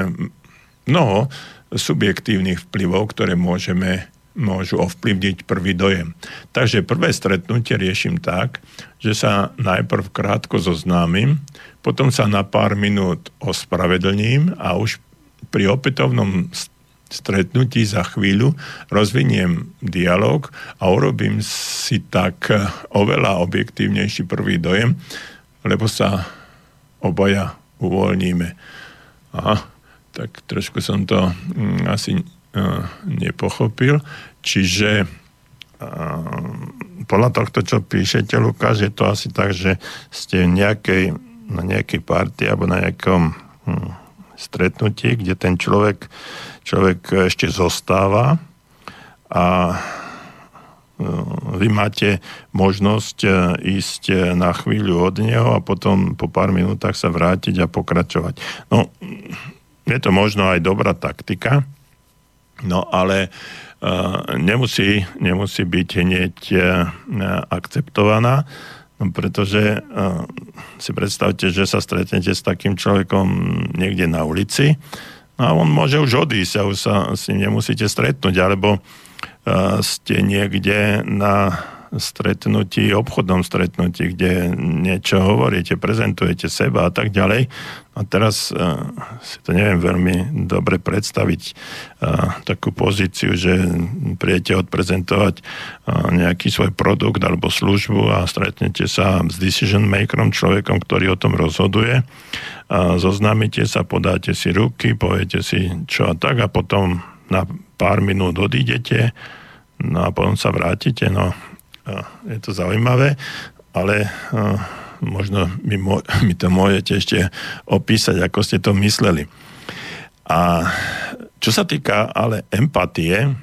mnoho subjektívnych vplyvov, ktoré môžeme môžu ovplyvniť prvý dojem. Takže prvé stretnutie riešim tak, že sa najprv krátko zoznámim, potom sa na pár minút ospravedlním a už pri opätovnom stretnutí za chvíľu rozviniem dialog a urobím si tak oveľa objektívnejší prvý dojem, lebo sa obaja uvoľníme. Aha, tak trošku som to mm, asi uh, nepochopil. Čiže uh, podľa tohto, čo píšete, Lukáš, je to asi tak, že ste nejakej, na nejakej party alebo na nejakom hm, stretnutie, kde ten človek, človek ešte zostáva a vy máte možnosť ísť na chvíľu od neho a potom po pár minútach sa vrátiť a pokračovať. No, je to možno aj dobrá taktika, no ale nemusí, nemusí byť hneď akceptovaná No, pretože uh, si predstavte, že sa stretnete s takým človekom niekde na ulici a on môže už odísť a už sa s ním nemusíte stretnúť, alebo ste niekde na stretnutí, obchodnom stretnutí, kde niečo hovoríte, prezentujete seba a tak ďalej. A teraz uh, si to neviem veľmi dobre predstaviť uh, takú pozíciu, že prijete odprezentovať uh, nejaký svoj produkt alebo službu a stretnete sa s decision makerom, človekom, ktorý o tom rozhoduje. Uh, zoznámite sa, podáte si ruky, poviete si čo a tak a potom na pár minút odídete, no a potom sa vrátite, no je to zaujímavé, ale možno mi, mi to môžete ešte opísať, ako ste to mysleli. A čo sa týka ale empatie,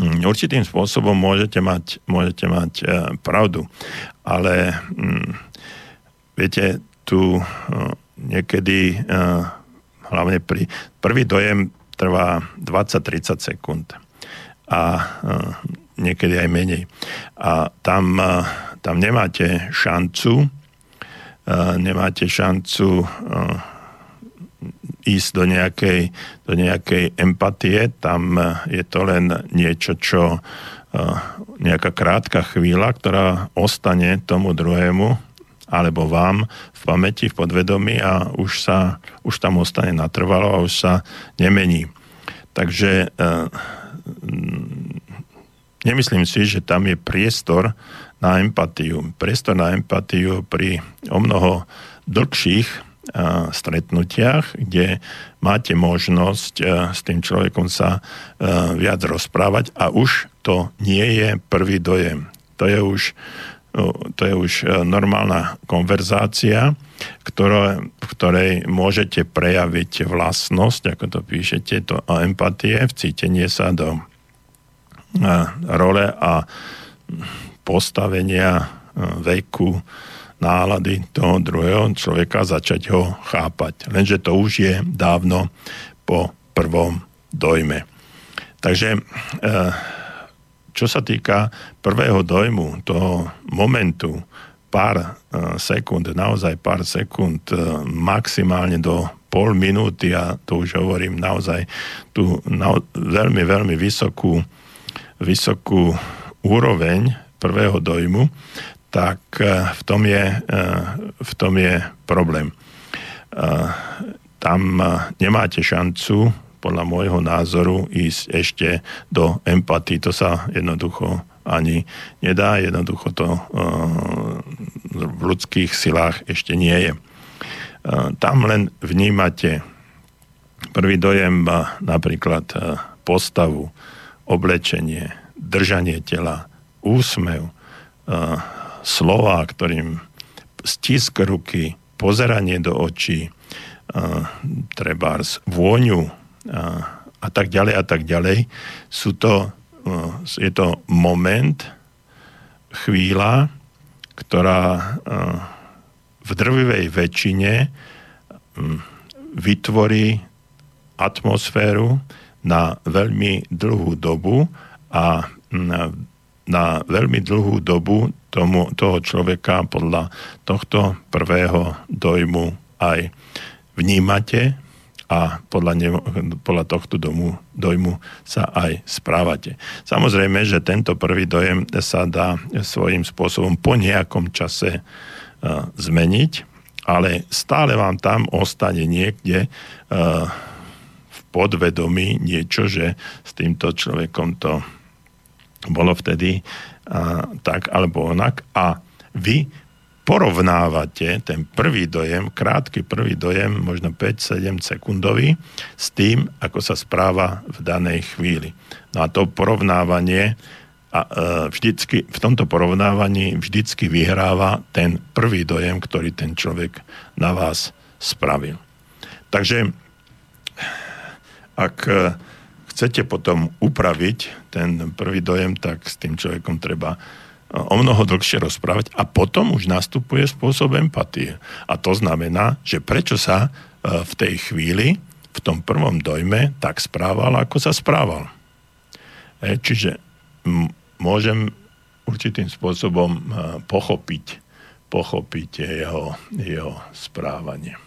hm, určitým spôsobom môžete mať, môžete mať e, pravdu, ale hm, viete, tu e, niekedy e, hlavne pri prvý dojem trvá 20-30 sekúnd. A niekedy aj menej. A tam, tam nemáte šancu, nemáte šancu ísť do nejakej, do nejakej empatie, tam je to len niečo, čo nejaká krátka chvíľa, ktorá ostane tomu druhému alebo vám v pamäti, v podvedomí a už, sa, už tam ostane natrvalo a už sa nemení. Takže nemyslím si, že tam je priestor na empatiu. Priestor na empatiu pri o mnoho dlhších a, stretnutiach, kde máte možnosť a, s tým človekom sa a, viac rozprávať a už to nie je prvý dojem. To je už, to je už normálna konverzácia, ktoré, v ktorej môžete prejaviť vlastnosť, ako to píšete, to empatie, vcítenie sa do role a postavenia e, veku, nálady toho druhého človeka začať ho chápať. Lenže to už je dávno po prvom dojme. Takže e, čo sa týka prvého dojmu, toho momentu, pár e, sekúnd, naozaj pár sekúnd, maximálne do pol minúty a to už hovorím naozaj tú na, veľmi, veľmi vysokú vysokú úroveň prvého dojmu, tak e, v tom je, e, v tom je problém. E, tam nemáte šancu, podľa môjho názoru, ísť ešte do empatii. To sa jednoducho ani nedá, jednoducho to v ľudských silách ešte nie je. Tam len vnímate prvý dojem napríklad postavu, oblečenie, držanie tela, úsmev, slova, ktorým stisk ruky, pozeranie do očí, trebárs, vôňu a tak ďalej a tak ďalej, sú to, je to moment, chvíľa, ktorá v drvivej väčšine vytvorí atmosféru, na veľmi dlhú dobu a na veľmi dlhú dobu tomu, toho človeka podľa tohto prvého dojmu aj vnímate a podľa, ne, podľa tohto domu, dojmu sa aj správate. Samozrejme, že tento prvý dojem sa dá svojím spôsobom po nejakom čase uh, zmeniť, ale stále vám tam ostane niekde uh, podvedomí niečo, že s týmto človekom to bolo vtedy a, tak alebo onak a vy porovnávate ten prvý dojem, krátky prvý dojem, možno 5-7 sekundový, s tým, ako sa správa v danej chvíli. No a to porovnávanie a e, vždycky, v tomto porovnávaní vždycky vyhráva ten prvý dojem, ktorý ten človek na vás spravil. Takže ak e, chcete potom upraviť ten prvý dojem, tak s tým človekom treba o mnoho dlhšie rozprávať a potom už nastupuje spôsob empatie. A to znamená, že prečo sa e, v tej chvíli, v tom prvom dojme, tak správal, ako sa správal. E, čiže môžem určitým spôsobom e, pochopiť, pochopiť jeho, jeho správanie.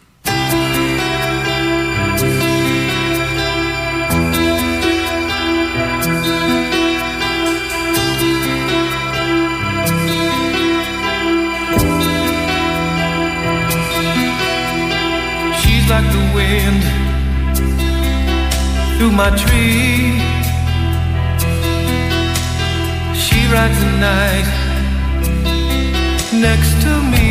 Like the wind through my tree. She rides the night next to me.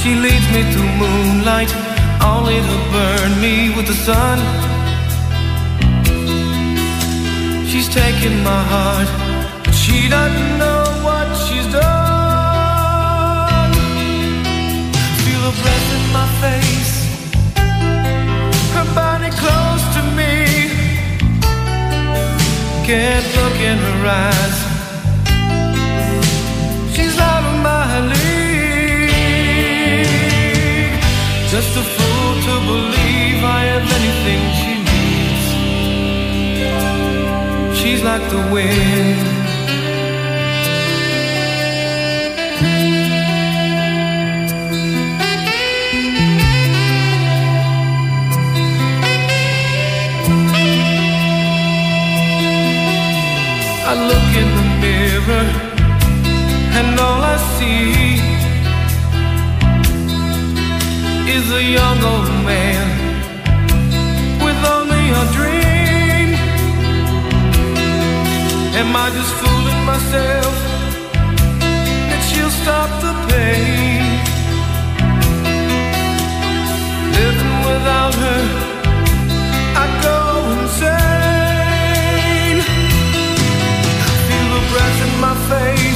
She leads me through moonlight, only to burn me with the sun. She's taking my heart, but she doesn't know her breath in my face, her body close to me. Can't look in her eyes. She's. Just a fool to believe I have anything she needs. She's like the wind. See is a young old man with only a dream. Am I just fooling myself that she'll stop the pain? Living without her, I go insane. Feel the breath in my face,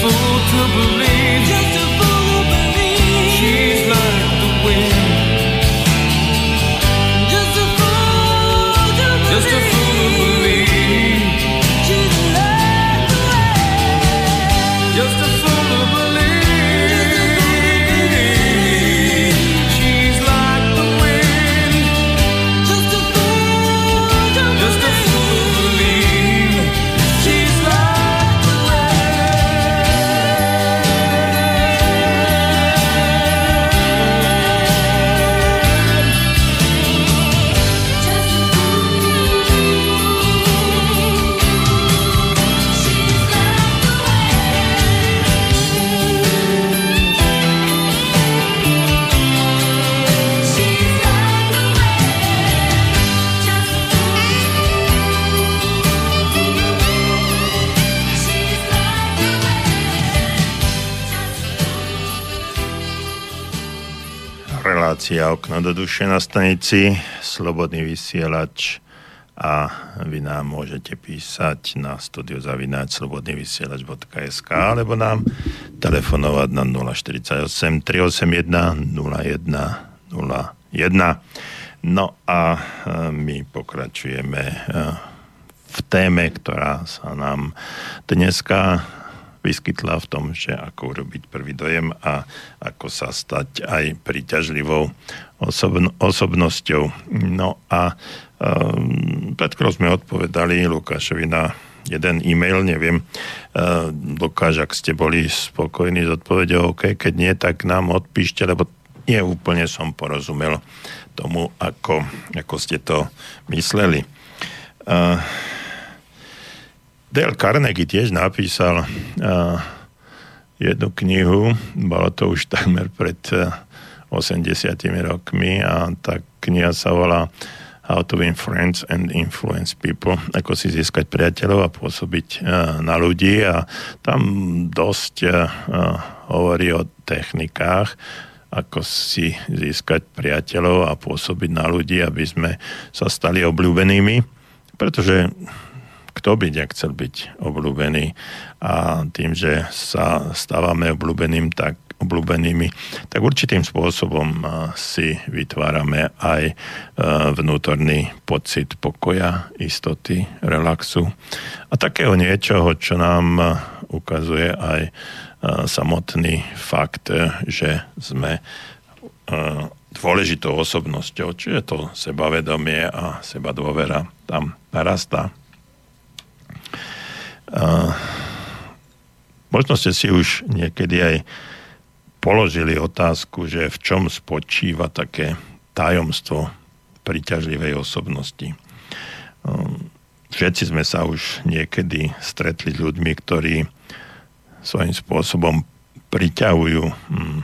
Fool to believe. Relácia Okno do duše na stanici Slobodný vysielač a vy nám môžete písať na studiozavináč slobodnyvysielač.sk alebo nám telefonovať na 048 381 01 01. No a e, my pokračujeme e, v téme, ktorá sa nám dneska vyskytla v tom, že ako urobiť prvý dojem a ako sa stať aj príťažlivou osobn- osobnosťou. No a um, pred sme odpovedali Lukášovi na jeden e-mail, neviem, uh, Lukáš, ak ste boli spokojní s odpovedou, OK, keď nie, tak nám odpíšte, lebo nie úplne som porozumel tomu, ako, ako ste to mysleli. Uh, Dale Carnegie tiež napísal uh, jednu knihu, bolo to už takmer pred uh, 80 rokmi a tá kniha sa volá How to win friends and influence people, ako si získať priateľov a pôsobiť uh, na ľudí. A tam dosť uh, hovorí o technikách, ako si získať priateľov a pôsobiť na ľudí, aby sme sa stali obľúbenými, pretože kto by nechcel byť obľúbený a tým, že sa stávame obľúbeným, tak obľúbenými, tak určitým spôsobom si vytvárame aj vnútorný pocit pokoja, istoty, relaxu a takého niečoho, čo nám ukazuje aj samotný fakt, že sme dôležitou osobnosťou, čiže to sebavedomie a seba dôvera tam narastá. Možno ste si už niekedy aj položili otázku, že v čom spočíva také tajomstvo príťažlivej osobnosti. Všetci sme sa už niekedy stretli s ľuďmi, ktorí svojím spôsobom priťahujú hm,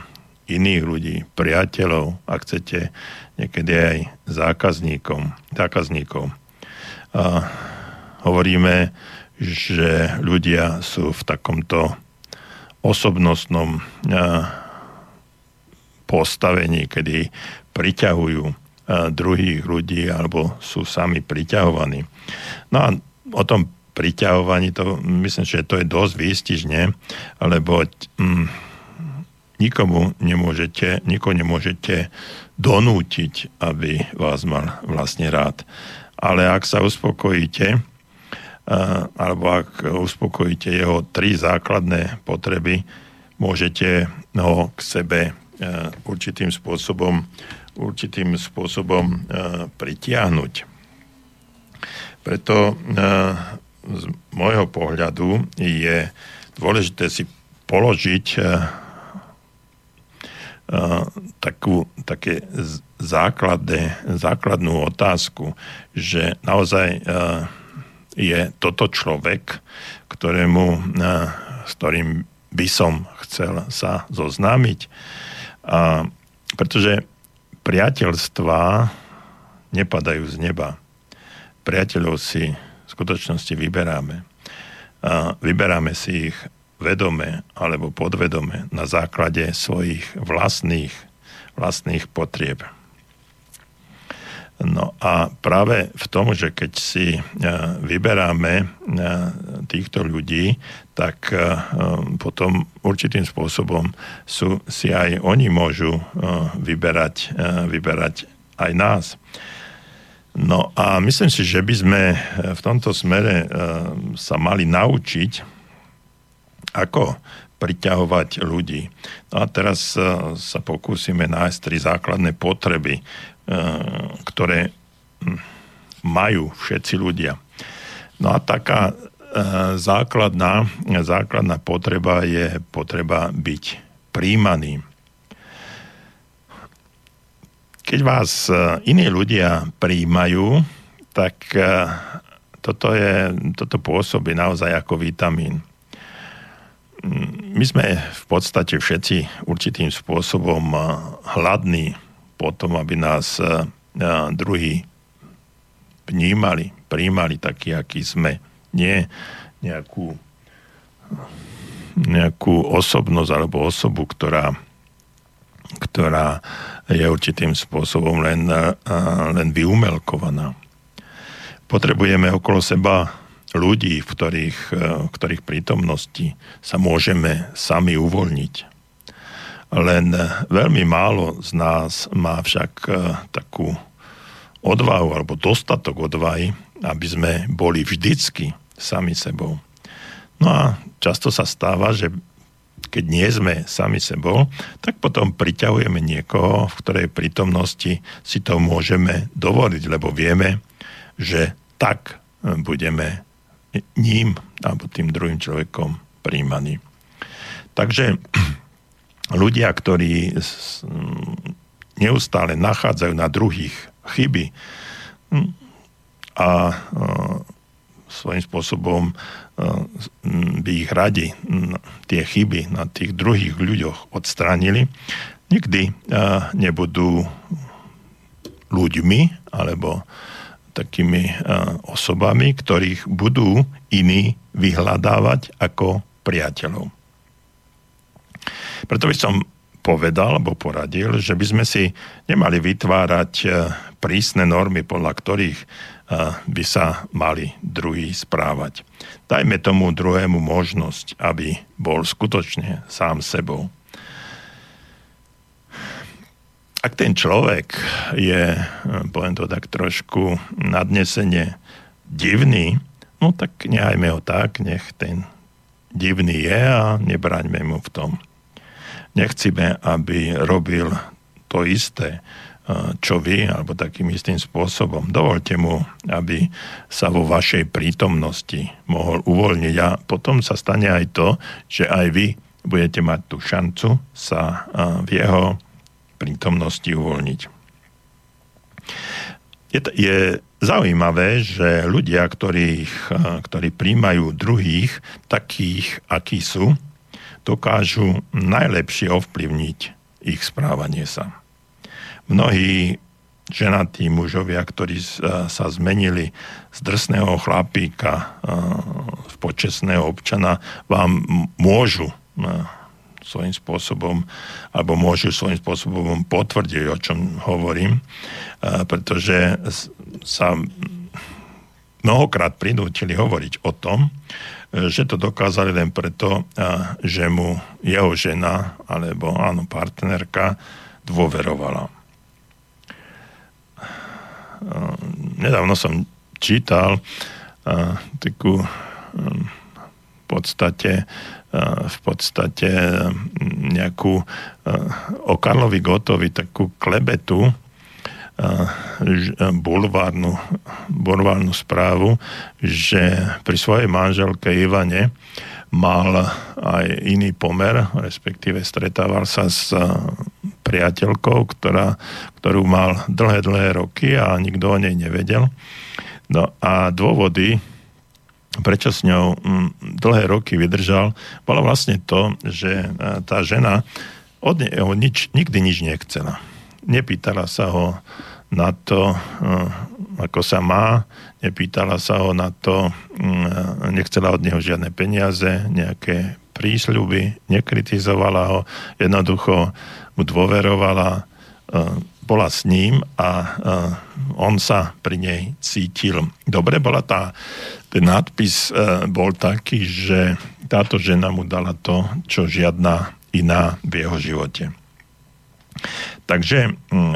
iných ľudí, priateľov, ak chcete, niekedy aj zákazníkom, zákazníkov. A hovoríme, že ľudia sú v takomto osobnostnom postavení, kedy priťahujú druhých ľudí alebo sú sami priťahovaní. No a o tom priťahovaní, to myslím, že to je dosť výstižne, lebo mm, nikomu nemôžete, nikomu nemôžete donútiť, aby vás mal vlastne rád. Ale ak sa uspokojíte, alebo ak uspokojíte jeho tri základné potreby, môžete ho k sebe určitým spôsobom, určitým spôsobom pritiahnuť. Preto z môjho pohľadu je dôležité si položiť takú, také základné, základnú otázku, že naozaj je toto človek, ktorému, uh, s ktorým by som chcel sa zoznámiť. A, pretože priateľstvá nepadajú z neba. Priateľov si skutočnosti vyberáme. A vyberáme si ich vedome alebo podvedome na základe svojich vlastných, vlastných potrieb. No a práve v tom, že keď si e, vyberáme e, týchto ľudí, tak e, potom určitým spôsobom sú, si aj oni môžu vyberať, vyberať aj nás. No a myslím si, že by sme v tomto smere sa mali naučiť, ako priťahovať ľudí. No a teraz sa pokúsime nájsť tri základné potreby, ktoré hm, majú všetci ľudia. No a taká základná, základná potreba je potreba byť príjmaný keď vás e, iní ľudia príjmajú, tak toto, je, toto pôsobí naozaj ako vitamín. My sme v podstate všetci určitým spôsobom hladní po tom, aby nás druhí vnímali, príjmali taký, aký sme. Nie nejakú, nejakú osobnosť alebo osobu, ktorá, ktorá je určitým spôsobom len, len vyumelkovaná. Potrebujeme okolo seba ľudí, v ktorých, v ktorých prítomnosti sa môžeme sami uvoľniť. Len veľmi málo z nás má však takú odvahu alebo dostatok odvahy, aby sme boli vždycky sami sebou. No a často sa stáva, že keď nie sme sami sebou, tak potom priťahujeme niekoho, v ktorej prítomnosti si to môžeme dovoliť, lebo vieme, že tak e, budeme ním alebo tým druhým človekom príjmaní. Takže ľudia, ktorí neustále nachádzajú na druhých chyby hm, a e, svojím spôsobom e, by ich radi tie chyby na tých druhých ľuďoch odstránili, nikdy nebudú ľuďmi alebo takými osobami, ktorých budú iní vyhľadávať ako priateľov. Preto by som povedal alebo poradil, že by sme si nemali vytvárať e, prísne normy, podľa ktorých e, by sa mali druhý správať. Dajme tomu druhému možnosť, aby bol skutočne sám sebou. Ak ten človek je, e, poviem to tak trošku nadnesenie, divný, no tak nehajme ho tak, nech ten divný je a nebraňme mu v tom. Nechcíme, aby robil to isté, čo vy, alebo takým istým spôsobom. Dovolte mu, aby sa vo vašej prítomnosti mohol uvoľniť a potom sa stane aj to, že aj vy budete mať tú šancu sa v jeho prítomnosti uvoľniť. Je, je zaujímavé, že ľudia, ktorých, ktorí príjmajú druhých takých, akí sú, dokážu najlepšie ovplyvniť ich správanie sa. Mnohí ženatí mužovia, ktorí sa zmenili z drsného chlapíka v počesného občana, vám môžu svojím spôsobom, alebo môžu svojím spôsobom potvrdiť, o čom hovorím, pretože sa mnohokrát prinútili hovoriť o tom, že to dokázali len preto, že mu jeho žena alebo áno, partnerka dôverovala. Nedávno som čítal takú v podstate v podstate nejakú o Karlovi Gotovi takú klebetu bulvárnu, bulvárnu správu, že pri svojej manželke Ivane mal aj iný pomer, respektíve stretával sa s priateľkou, ktorá, ktorú mal dlhé, dlhé roky a nikto o nej nevedel. No a dôvody, prečo s ňou dlhé roky vydržal, bolo vlastne to, že tá žena od neho nič, nikdy nič nechcela nepýtala sa ho na to, eh, ako sa má, nepýtala sa ho na to, mm, nechcela od neho žiadne peniaze, nejaké prísľuby, nekritizovala ho, jednoducho mu dôverovala, eh, bola s ním a eh, on sa pri nej cítil. Dobre, bola tá, ten nadpis bol taký, že táto žena mu dala to, čo žiadna iná v jeho živote. Takže mm,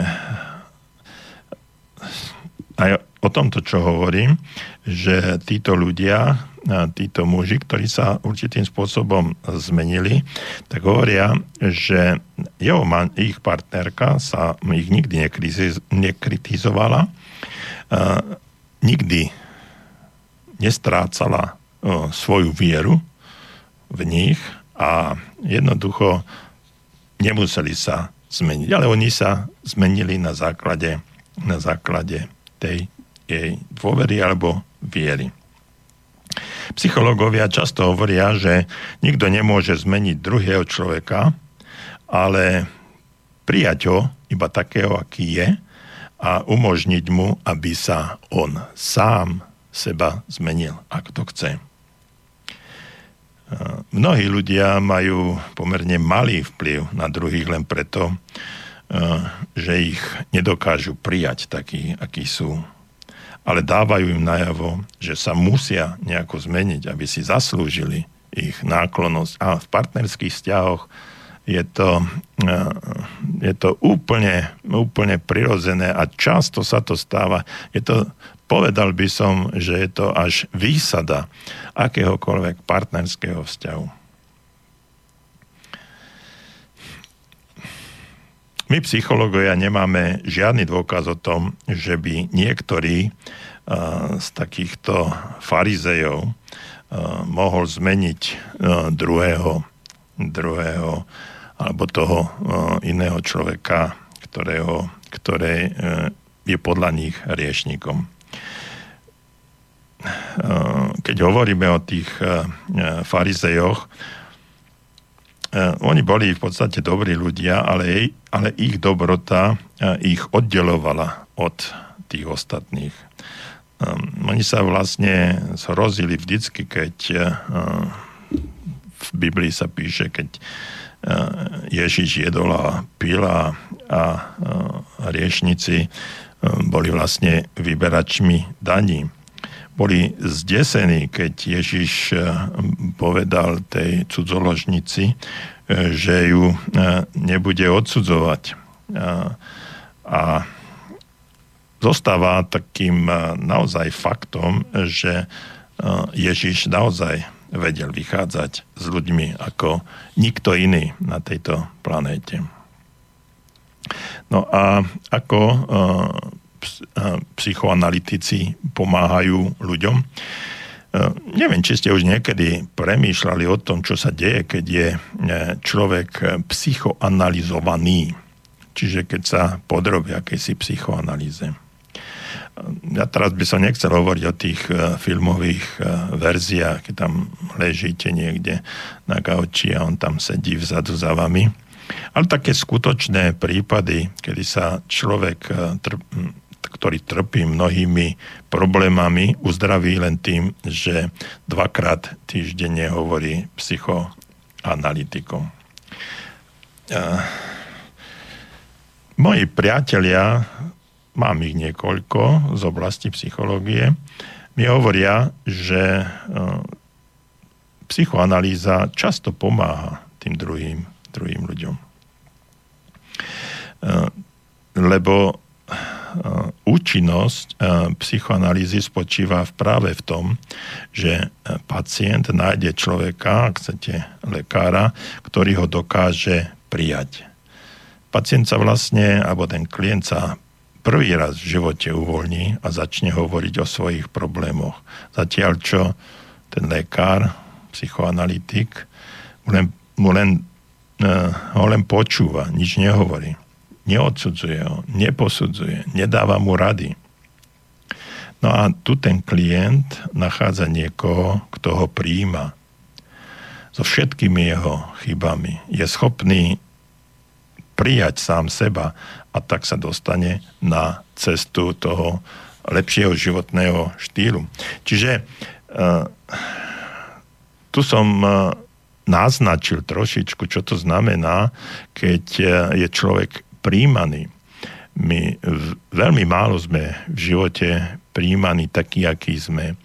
aj o tomto, čo hovorím, že títo ľudia, títo muži, ktorí sa určitým spôsobom zmenili, tak hovoria, že jeho ich partnerka sa ich nikdy nekritizovala, nikdy nestrácala svoju vieru v nich a jednoducho nemuseli sa zmeniť. Ale oni sa zmenili na základe, na základe tej jej dôvery alebo viery. Psychológovia často hovoria, že nikto nemôže zmeniť druhého človeka, ale prijať ho iba takého, aký je a umožniť mu, aby sa on sám seba zmenil, ak to chce. Mnohí ľudia majú pomerne malý vplyv na druhých len preto, že ich nedokážu prijať takí, akí sú. Ale dávajú im najavo, že sa musia nejako zmeniť, aby si zaslúžili ich náklonosť. A v partnerských vzťahoch je to, je to úplne, úplne prirodzené a často sa to stáva. Je to Povedal by som, že je to až výsada akéhokoľvek partnerského vzťahu. My psychológovia nemáme žiadny dôkaz o tom, že by niektorý z takýchto farizejov mohol zmeniť druhého, druhého alebo toho iného človeka, ktorého, ktoré je podľa nich riešnikom. Keď hovoríme o tých farizejoch, oni boli v podstate dobrí ľudia, ale, ale ich dobrota ich oddelovala od tých ostatných. Um, oni sa vlastne zhrozili vždycky, keď v Biblii sa píše, keď Ježiš jedol a pil a, a riešnici boli vlastne vyberačmi daní. Boli zdesení, keď Ježiš uh, povedal tej cudzoložnici, uh, že ju uh, nebude odsudzovať. A zostáva takým naozaj faktom, že Ježiš naozaj vedel vychádzať s ľuďmi ako nikto iný na tejto planéte. No a ako psychoanalytici pomáhajú ľuďom? Neviem, či ste už niekedy premýšľali o tom, čo sa deje, keď je človek psychoanalizovaný. Čiže keď sa podrobí akejsi psychoanalýze ja teraz by som nechcel hovoriť o tých filmových verziách, keď tam ležíte niekde na gauči a on tam sedí vzadu za vami. Ale také skutočné prípady, kedy sa človek, ktorý trpí mnohými problémami, uzdraví len tým, že dvakrát týždenne hovorí psychoanalytikom. Moji priatelia mám ich niekoľko z oblasti psychológie, mi hovoria, že e, psychoanalýza často pomáha tým druhým, druhým ľuďom. E, lebo účinnosť psychoanalýzy spočíva práve v tom, že pacient nájde človeka, ak chcete lekára, ktorý ho dokáže prijať. Pacient sa vlastne, alebo ten klient sa prvý raz v živote uvoľní a začne hovoriť o svojich problémoch. Zatiaľ čo ten lekár, psychoanalytik, mu len, mu len, uh, ho len počúva, nič nehovorí. Neodsudzuje ho, neposudzuje, nedáva mu rady. No a tu ten klient nachádza niekoho, kto ho príjima so všetkými jeho chybami. Je schopný prijať sám seba a tak sa dostane na cestu toho lepšieho životného štýlu. Čiže uh, tu som uh, naznačil trošičku, čo to znamená, keď uh, je človek príjmaný. My veľmi málo sme v živote príjmaní takí, akí sme.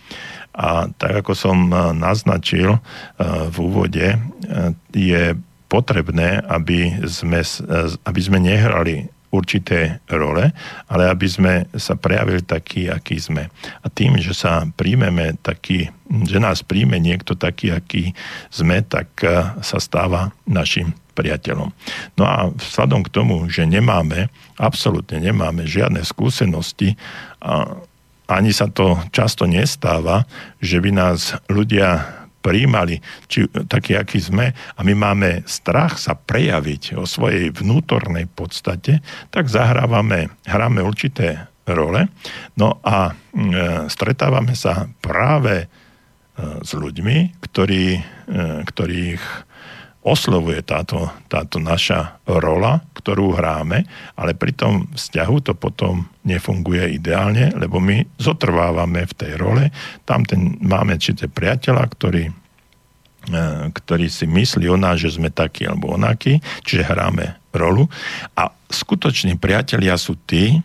A tak ako som naznačil v úvode, je potrebné, aby sme, aby sme nehrali určité role, ale aby sme sa prejavili taký, aký sme. A tým, že sa príjmeme taký, že nás príjme niekto taký, aký sme, tak eh, sa stáva našim priateľom. No a vzhľadom k tomu, že nemáme, absolútne nemáme žiadne skúsenosti a ani sa to často nestáva, že by nás ľudia príjmali, či, taký, aký sme, a my máme strach sa prejaviť o svojej vnútornej podstate, tak zahrávame, hráme určité role, no a e, stretávame sa práve e, s ľuďmi, ktorí, e, ktorých oslovuje táto, táto naša rola, ktorú hráme, ale pri tom vzťahu to potom nefunguje ideálne, lebo my zotrvávame v tej role. Tam ten, máme určite priateľa, ktorý, e, ktorý si myslí o nás, že sme takí alebo onakí, čiže hráme rolu. A skutoční priatelia sú tí, e,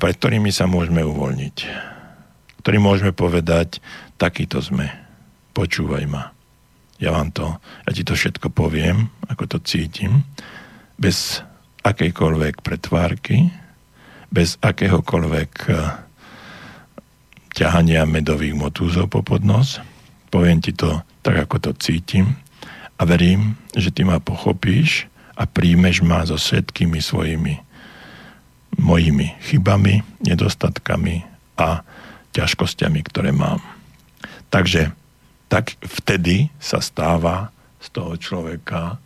pred ktorými sa môžeme uvoľniť. Ktorí môžeme povedať, takýto sme, počúvaj ma ja vám to, ja ti to všetko poviem, ako to cítim, bez akejkoľvek pretvárky, bez akéhokoľvek eh, ťahania medových motúzov po podnos. Poviem ti to tak, ako to cítim a verím, že ty ma pochopíš a príjmeš ma so všetkými svojimi mojimi chybami, nedostatkami a ťažkosťami, ktoré mám. Takže tak vtedy sa stáva z toho človeka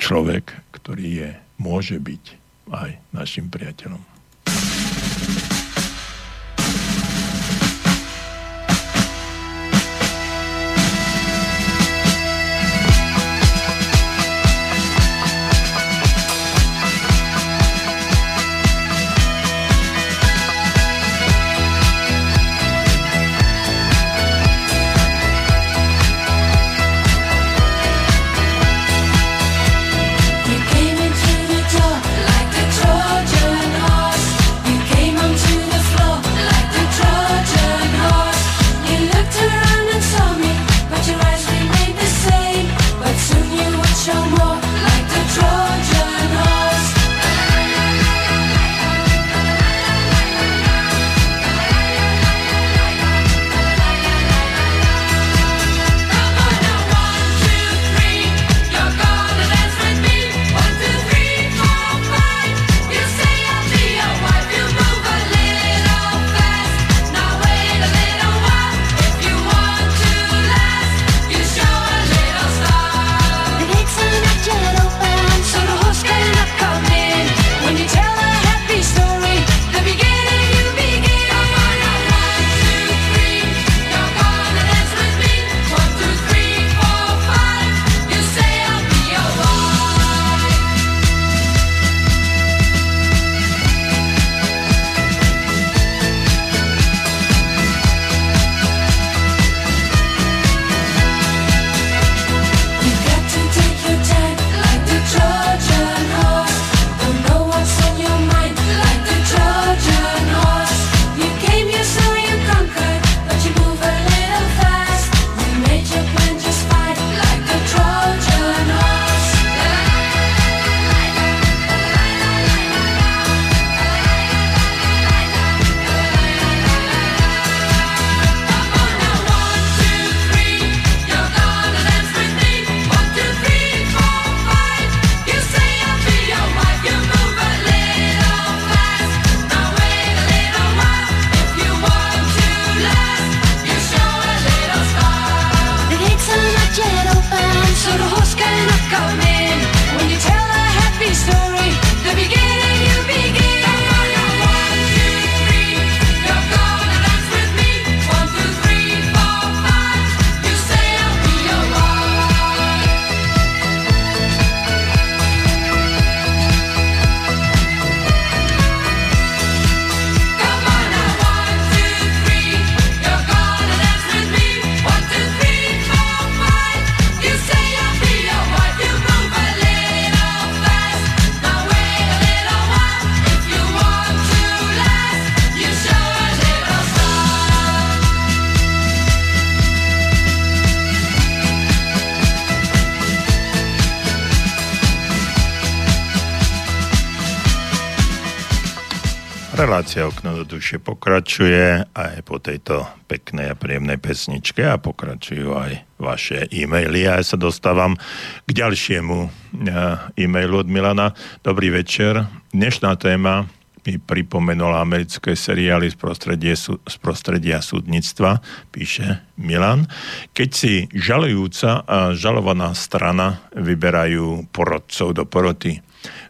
človek, ktorý je, môže byť aj našim priateľom. Duše pokračuje aj po tejto peknej a príjemnej pesničke a pokračujú aj vaše e-maily. A ja sa dostávam k ďalšiemu e, e-mailu od Milana. Dobrý večer. Dnešná téma mi pripomenula americké seriály z prostredia, z prostredia súdnictva, píše Milan. Keď si žalujúca a žalovaná strana vyberajú porodcov do poroty,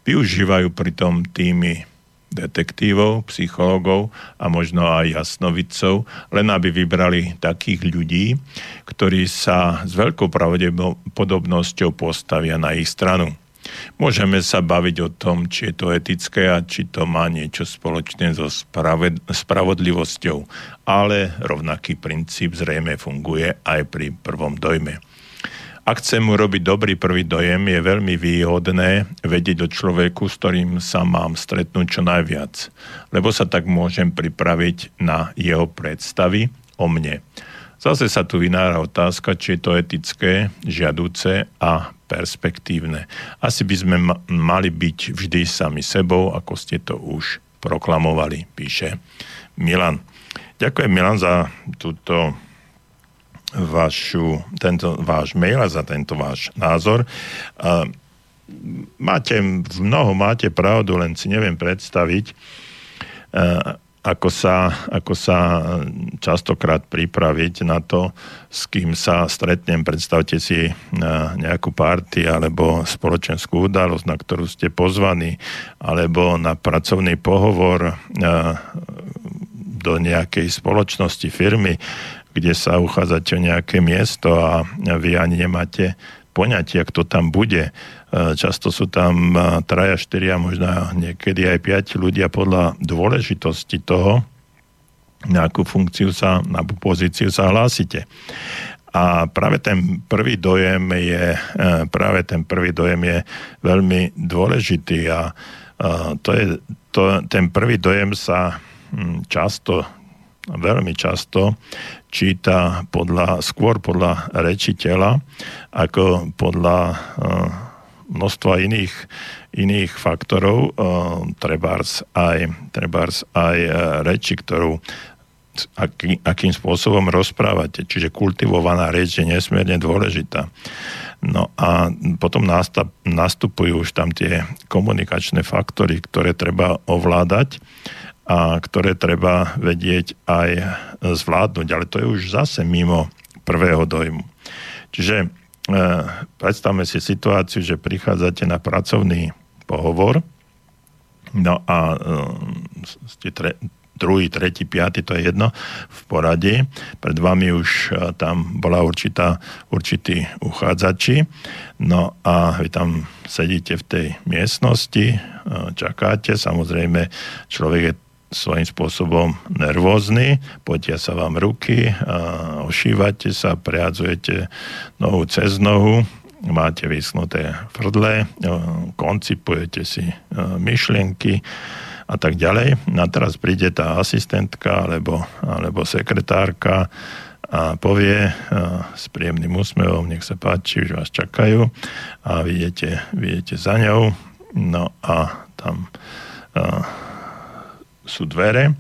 využívajú pritom týmy detektívov, psychologov a možno aj jasnovicov, len aby vybrali takých ľudí, ktorí sa s veľkou pravdepodobnosťou postavia na ich stranu. Môžeme sa baviť o tom, či je to etické a či to má niečo spoločné so spraved- spravodlivosťou, ale rovnaký princíp zrejme funguje aj pri prvom dojme. Ak chcem urobiť dobrý prvý dojem, je veľmi výhodné vedieť o človeku, s ktorým sa mám stretnúť čo najviac, lebo sa tak môžem pripraviť na jeho predstavy o mne. Zase sa tu vynára otázka, či je to etické, žiaduce a perspektívne. Asi by sme mali byť vždy sami sebou, ako ste to už proklamovali, píše Milan. Ďakujem Milan za túto vašu, tento váš mail a za tento váš názor. Máte, mnoho máte pravdu, len si neviem predstaviť, ako sa, ako sa častokrát pripraviť na to, s kým sa stretnem. Predstavte si na nejakú party alebo spoločenskú udalosť, na ktorú ste pozvaní, alebo na pracovný pohovor do nejakej spoločnosti, firmy, kde sa uchádzate o nejaké miesto a vy ani nemáte poňatia, kto tam bude E, často sú tam e, traja, štyria, možno niekedy aj piati ľudia podľa dôležitosti toho, na akú funkciu sa, na akú pozíciu sa hlásite. A práve ten prvý dojem je, e, práve ten prvý dojem je veľmi dôležitý a to je, to, ten prvý dojem sa hm, často, veľmi často číta podľa, skôr podľa rečiteľa ako podľa množstva iných, iných faktorov, uh, trebárs aj, trebárs aj uh, reči, ktorú aký, akým spôsobom rozprávate. Čiže kultivovaná reč je nesmierne dôležitá. No a potom nastupujú už tam tie komunikačné faktory, ktoré treba ovládať a ktoré treba vedieť aj zvládnuť. Ale to je už zase mimo prvého dojmu. Čiže Eh, predstavme si situáciu, že prichádzate na pracovný pohovor, no a eh, ste tre, druhý, tretí, piatý, to je jedno, v poradí. Pred vami už eh, tam bola určitá, určitý uchádzači, no a vy tam sedíte v tej miestnosti, čakáte, samozrejme človek je svojím spôsobom nervózny, potia sa vám ruky, a ošívate sa, prehadzujete nohu cez nohu, máte vysnuté frdle, koncipujete si myšlienky a tak ďalej. A teraz príde tá asistentka alebo, alebo sekretárka a povie s príjemným úsmevom, nech sa páči, už vás čakajú a vy idete za ňou, no a tam sú dvere.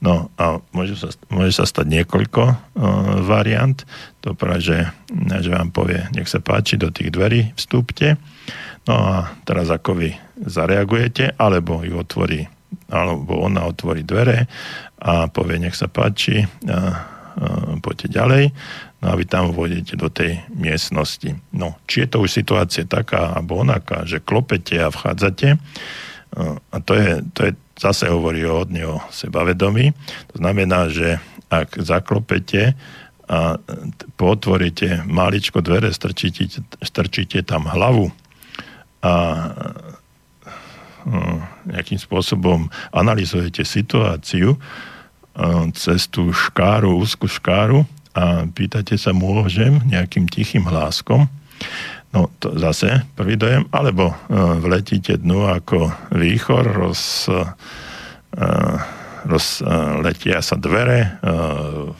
No a môže sa, môže sa stať niekoľko uh, variant. To práve, že, že vám povie, nech sa páči, do tých dverí vstúpte. No a teraz ako vy zareagujete, alebo ju otvorí, alebo ona otvorí dvere a povie, nech sa páči, uh, uh, poďte ďalej. No a vy tam vôjdete do tej miestnosti. No, či je to už situácia taká alebo onaká, že klopete a vchádzate, uh, a to je, to je zase hovorí hodne o sebavedomí. To znamená, že ak zaklopete a potvoríte maličko dvere, strčíte, strčíte tam hlavu a no, nejakým spôsobom analizujete situáciu cez tú škáru, úzku škáru a pýtate sa, môžem nejakým tichým hláskom, No to zase prvý dojem, alebo uh, vletíte dnu ako výchor, roz, uh, rozletia uh, sa dvere,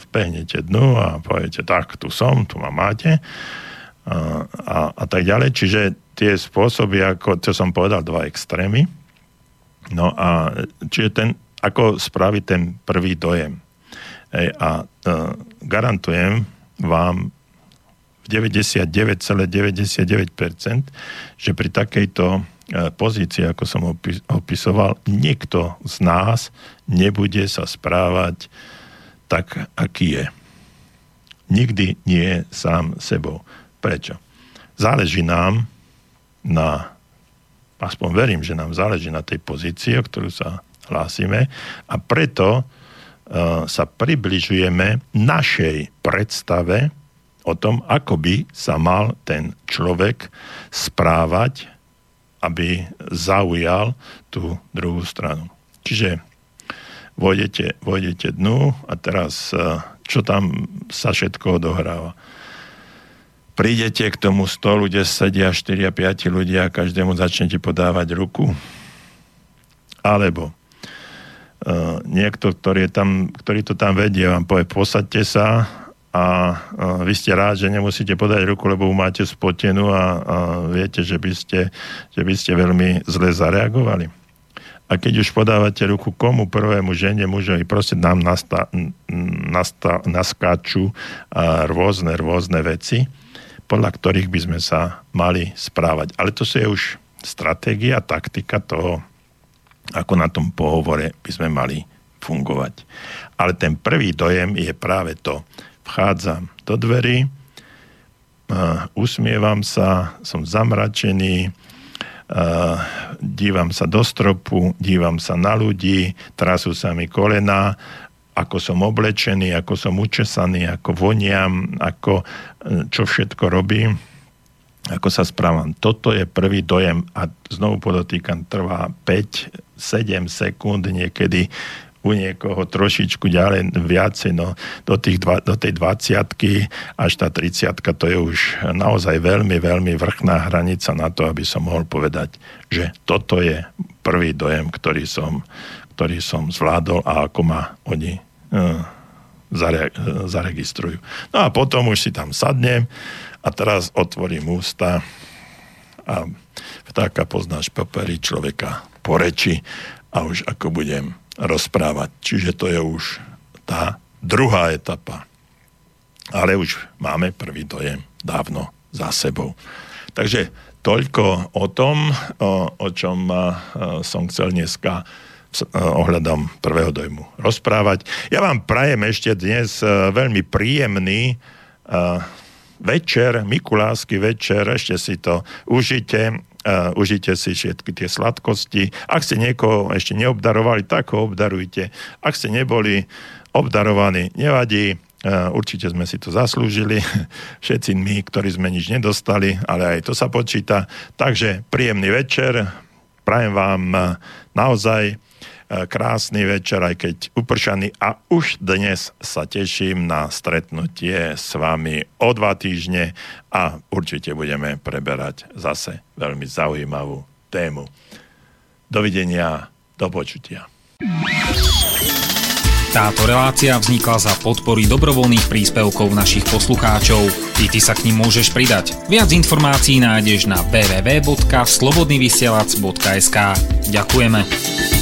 vpehnete dnu a poviete, tak, tu som, tu ma máte uh, a, a tak ďalej. Čiže tie spôsoby, ako, čo som povedal, dva extrémy. No a čiže ten, ako spraviť ten prvý dojem. Ej, a uh, garantujem vám 99,99%, že pri takejto e, pozícii, ako som opisoval, nikto z nás nebude sa správať tak, aký je. Nikdy nie je sám sebou. Prečo? Záleží nám na, aspoň verím, že nám záleží na tej pozícii, o ktorú sa hlásime a preto uh, sa približujeme našej predstave o tom, ako by sa mal ten človek správať, aby zaujal tú druhú stranu. Čiže vojdete, vojdete dnu a teraz e, čo tam sa všetko odohráva. Prídete k tomu stolu, kde sedia 4 a 5 ľudia a každému začnete podávať ruku. Alebo uh, niekto, ktorý, je tam, ktorý to tam vedie, vám povie, posaďte sa a vy ste rád, že nemusíte podať ruku, lebo máte spotenú a, a viete, že by, ste, že by ste veľmi zle zareagovali. A keď už podávate ruku komu, prvému žene, mužovi, proste nám nasta, nasta, naskáču rôzne, rôzne veci, podľa ktorých by sme sa mali správať. Ale to je už stratégia, taktika toho, ako na tom pohovore by sme mali fungovať. Ale ten prvý dojem je práve to. Vchádzam do dverí, usmievam sa, som zamračený, dívam sa do stropu, dívam sa na ľudí, trasú sa mi kolena, ako som oblečený, ako som učesaný, ako voniam, ako, e, čo všetko robím, ako sa správam. Toto je prvý dojem a znovu podotýkam, trvá 5-7 sekúnd niekedy u niekoho trošičku ďalej viacej, no do, tých dva, do tej 20 až tá 30 to je už naozaj veľmi, veľmi vrchná hranica na to, aby som mohol povedať, že toto je prvý dojem, ktorý som, ktorý som zvládol a ako ma oni uh, zare, uh, zaregistrujú. No a potom už si tam sadnem a teraz otvorím ústa a vtáka poznáš papery človeka po reči a už ako budem rozprávať. Čiže to je už tá druhá etapa. Ale už máme prvý dojem dávno za sebou. Takže toľko o tom, o, o čom som chcel dneska ohľadom prvého dojmu rozprávať. Ja vám prajem ešte dnes veľmi príjemný večer, Mikulásky večer, ešte si to užite uh, užite si všetky tie sladkosti. Ak ste niekoho ešte neobdarovali, tak ho obdarujte. Ak ste neboli obdarovaní, nevadí, uh, určite sme si to zaslúžili, všetci my, ktorí sme nič nedostali, ale aj to sa počíta. Takže príjemný večer, prajem vám uh, naozaj krásny večer, aj keď upršaný a už dnes sa teším na stretnutie s vami o dva týždne a určite budeme preberať zase veľmi zaujímavú tému. Dovidenia, do počutia. Táto relácia vznikla za podpory dobrovoľných príspevkov našich poslucháčov. Ty, ty sa k ním môžeš pridať. Viac informácií nájdeš na www.slobodnyvysielac.sk Ďakujeme.